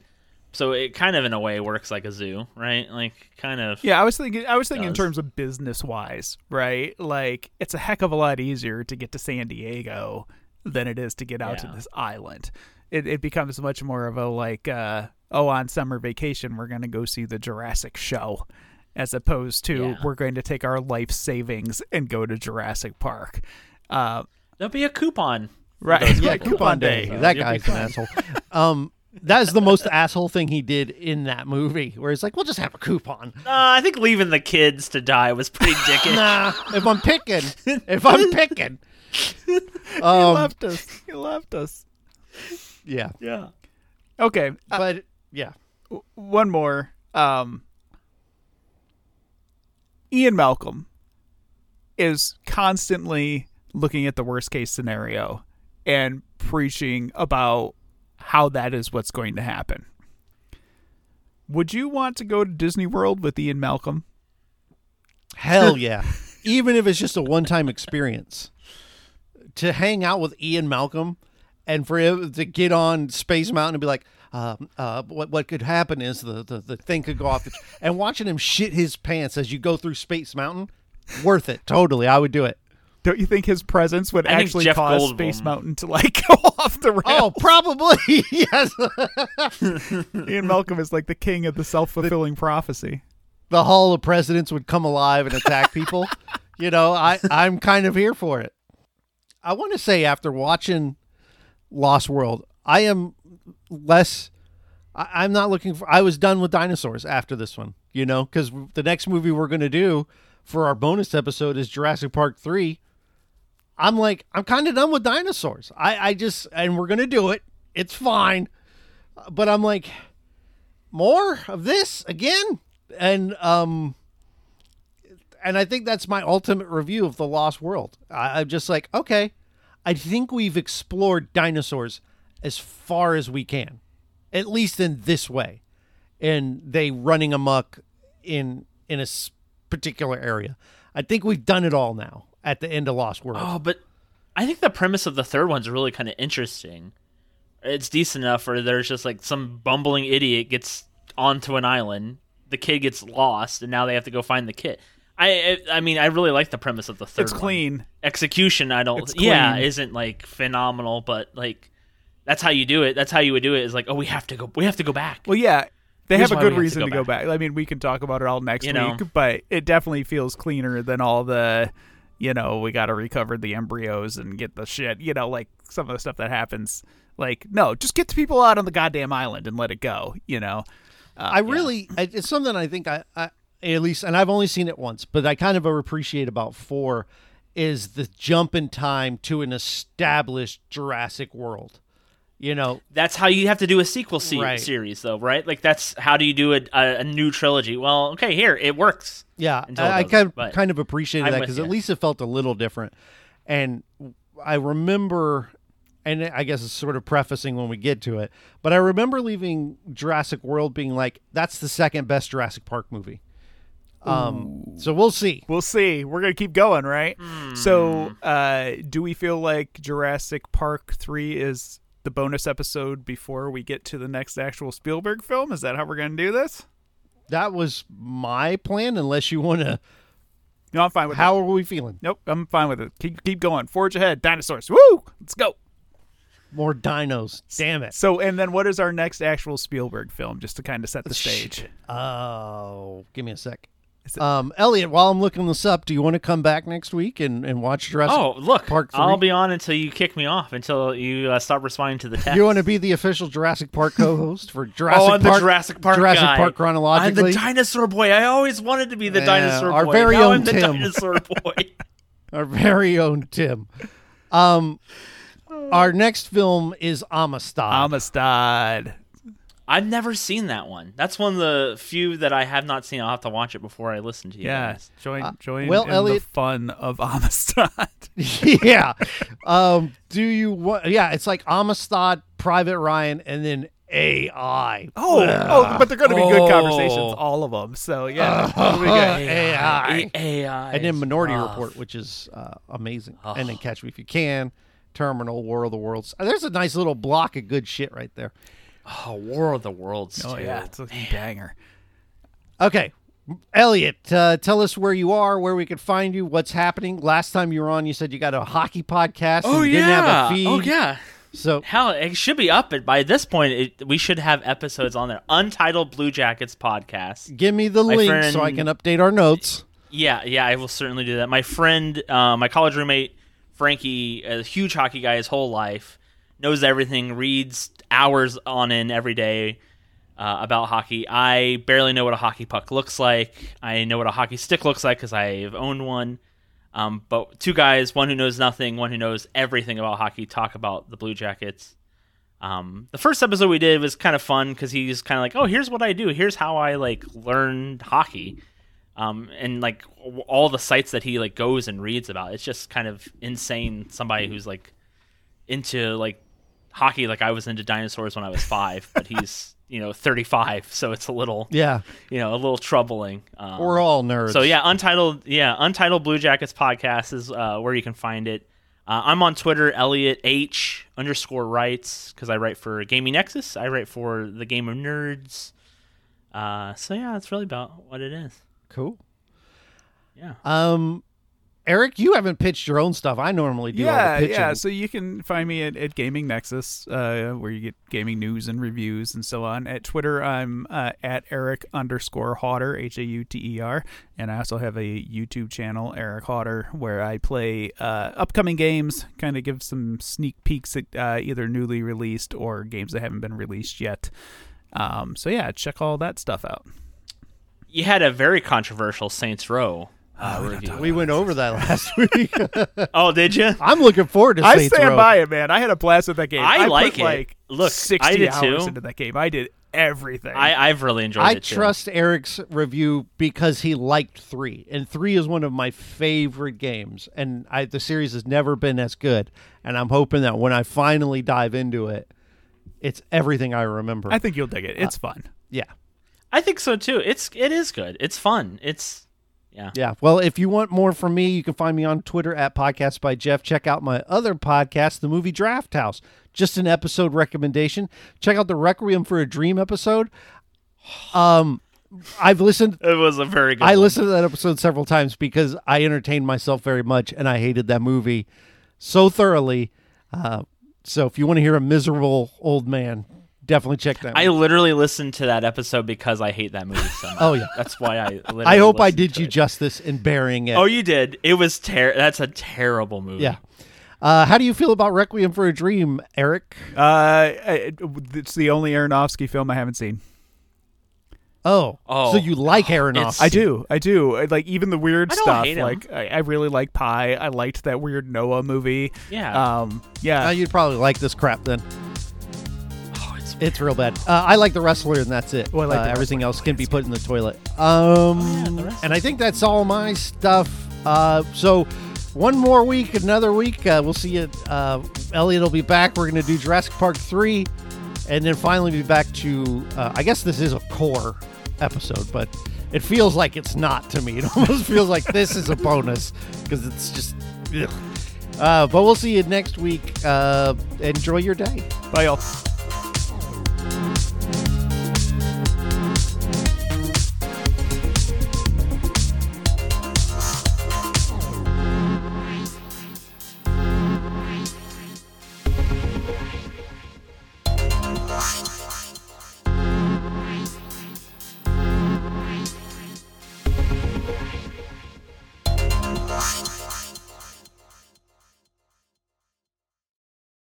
So it kind of in a way works like a zoo, right? Like kind of. Yeah, I was thinking. I was thinking in terms of business wise, right? Like it's a heck of a lot easier to get to San Diego than it is to get out to this island. It, it becomes much more of a like, uh, oh, on summer vacation we're going to go see the Jurassic show, as opposed to Yeah. we're going to take our life savings and go to Jurassic Park. Uh, There'll be a coupon. Right? Yeah, Right, coupon day. So that guy's an asshole. Um, that's the most asshole thing he did in that movie, where he's like, "We'll just have a coupon." Uh, I think leaving the kids to die was pretty dickish. Nah, if I'm picking, if I'm picking, he um, left us. He left us. yeah. Yeah. Okay, uh, But yeah, one more. Um, Ian Malcolm is constantly looking at the worst case scenario and preaching about how that is what's going to happen. Would you want to go to Disney World with Ian Malcolm? hell yeah. Even if it's just a one-time experience, to hang out with Ian Malcolm, and for him to get on Space Mountain and be like, um, uh, what what could happen is the, the the thing could go off, the, and watching him shit his pants as you go through Space Mountain, worth it. Totally, I would do it. Don't you think his presence would I actually cause Goldblum- Space Mountain to like go off the rails? Oh, probably yes. Ian Malcolm is like the king of the self-fulfilling prophecy. the Hall of Presidents would come alive and attack people. you know, I I'm kind of here for it. I want to say after watching Lost World, I am less. I, I'm not looking for. I was done with dinosaurs after this one. You know, because the next movie we're going to do for our bonus episode is Jurassic Park three. I'm like, I'm kind of done with dinosaurs. I, I just, and we're going to do it. It's fine. But I'm like, more of this again? And, um, and I think that's my ultimate review of the Lost World. I, I'm just like, okay, I think we've explored dinosaurs as far as we can, at least in this way, and they running amok in in a particular area. I think we've done it all now at the end of Lost World. Oh, but I think the premise of the third one's really kind of interesting. It's decent enough where there's just like some bumbling idiot gets onto an island, the kid gets lost, and now they have to go find the kid. I I, I mean, I really like the premise of the third. It's one. clean. Execution, I don't. It's Yeah, isn't like phenomenal, but like that's how you do it. That's how you would do it. Is like, oh, we have to go. We have to go back. Well, yeah, they Here's have a good we have to reason go to go back. back. I mean, we can talk about it all next You know. week, but it definitely feels cleaner than all the, you know, we got to recover the embryos and get the shit. You know, like some of the stuff that happens. Like, no, just get the people out on the goddamn island and let it go. You know. Uh, I really, I, it's something I think I, I, at least, and I've only seen it once, but I kind of appreciate about four is the jump in time to an established Jurassic World. You know, That's how you have to do a sequel se- Right. series, though, right? Like that's how do you do a, a, a new trilogy? Well, okay, here it works. yeah, it I, I kind of, kind of appreciated I'm that because at least it felt a little different. And I remember, and I guess it's sort of prefacing when we get to it, but I remember leaving Jurassic World being like, that's the second best Jurassic Park movie. Um, so we'll see. We'll see. We're gonna keep going, right? So, uh, do we feel like Jurassic Park three is the bonus episode before we get to the next actual Spielberg film? Is that how we're gonna do this? That was my plan, unless you want to. No, I'm fine with it. How are we feeling? Nope, I'm fine with it. Keep keep going. Forge ahead. Dinosaurs. Woo! Let's go. More dinos. Damn it. So, and then what is our next actual Spielberg film, just to kind of set the stage? Oh, give me a sec. Is Um, Elliot, while I'm looking this up, do you want to come back next week and, and watch Jurassic Oh, look, Park 3? I'll be on until you kick me off, until you uh, stop responding to the text. You want to be the official Jurassic Park co-host for Jurassic oh, I'm Park? the Jurassic Park Jurassic guy. Park chronologically. I'm the dinosaur boy. I always wanted to be the Yeah, dinosaur our boy. very now own I'm the Tim. dinosaur boy. Our very own Tim. Um, our next film is Amistad. Amistad. I've never seen that one. That's one of the few that I have not seen. I'll have to watch it before I listen to you. Yeah, guys. join join well, in Elliot- the fun of Amistad. yeah. Um, do you want? Yeah, it's like Amistad, Private Ryan, and then AI. Oh, oh, but they're going to be good Oh. conversations, all of them. So yeah, it'll be good. AI. AI. and then Minority rough. Report, which is uh, amazing, and then Catch Me If You Can, Terminal, War of the Worlds. Uh, There's a nice little block of good shit right there. Oh, War of the Worlds. Oh too. yeah, it's a banger. Okay, Elliot, uh, tell us where you are, where we can find you, what's happening. Last time you were on, you said you got a hockey podcast. and Oh you yeah. didn't have a feed. Oh yeah. So Hell, it should be up. By this point, it, we should have episodes on there. Untitled Blue Jackets podcast. give me the link so I can update our notes. Yeah, yeah, I will certainly do that. My friend, uh, my college roommate Frankie, a huge hockey guy his whole life, knows everything, reads hours on end every day uh, about hockey. I barely know what a hockey puck looks like. I know what a hockey stick looks like because I've owned one. Um, but two guys, one who knows nothing, one who knows everything about hockey, talk about the Blue Jackets. Um, the first episode we did was kind of fun because he's kind of like, "Oh, here's what I do. Here's how I like learned hockey." um, and like all the sites that he like goes and reads about. It's just kind of insane. Somebody who's like into like hockey, like I was into dinosaurs when I was five, but he's you know 35, so it's a little Yeah, you know a little troubling. Um, we're all nerds. so yeah, untitled yeah, untitled Blue Jackets podcast is uh, where you can find it. Uh, I'm on Twitter, Elliot H underscore writes because I write for Gaming Nexus. I write for the Game of Nerds. Uh, so yeah, that's really about what it is. cool. Yeah. Um, Eric, you haven't pitched your own stuff. I normally do all Yeah, the pitching. yeah. So you can find me at, at Gaming Nexus, uh, where you get gaming news and reviews and so on. At Twitter, I'm uh, at Eric underscore Hauter, H A U T E R, and I also have a YouTube channel, Eric Hauter, where I play uh, upcoming games, kind of give some sneak peeks at uh, either newly released or games that haven't been released yet. Um, so yeah, check all that stuff out. You had a very controversial Saints Row uh, review. we went over that last week. oh, did you? I'm looking forward to I Saints stand Row. by it, man. I had a blast with that game. I put, like it. Like Look, I 60 did hours too. into that game. I did everything. I, I've really enjoyed I it. too. trust Eric's review because he liked three, and three is one of my favorite games, and I, the series has never been as good. And I'm hoping that when I finally dive into it, it's everything I remember. I think you'll dig it. It's fun. yeah, I think so too. It's it is good. It's fun. It's yeah. yeah. Well, if you want more from me, you can find me on Twitter at Podcast by Jeff. Check out my other podcast, the movie Draft House. Just an episode recommendation. Check out the Requiem for a Dream episode. Um, I've listened It was a very good. I one. listened to that episode several times because I entertained myself very much and I hated that movie so thoroughly. Uh, so if you want to hear a miserable old man, definitely check that. I one. literally listened to that episode because I hate that movie so much. Oh, yeah. that's why I. Literally I hope I did you it. justice in burying it. Oh, you did. It was ter. That's a terrible movie. yeah. Uh, how do you feel about Requiem for a Dream, Eric? Uh, it's the only Aronofsky film I haven't seen. Oh, Oh. so you like Aronofsky? I do, I do. Like even the weird I don't stuff. hate him. Like I, I really like Pi. I liked that weird Noah movie. Yeah. Um. Yeah. Uh, you'd probably like this crap then. Oh, it's It's real bad. Uh, I like the wrestler, and that's it. Oh, I like uh, everything else can be put in the toilet. Um, The and I think that's all my stuff. Uh, so one more week, another week. Uh, we'll see you. Uh, Elliot will be back. We're going to do Jurassic Park three, and then finally be back to. Uh, I guess this is a core episode, but it feels like it's not to me. It almost feels like this is a bonus because it's just. Uh, but we'll see you next week. Uh, enjoy your day. Bye, y'all.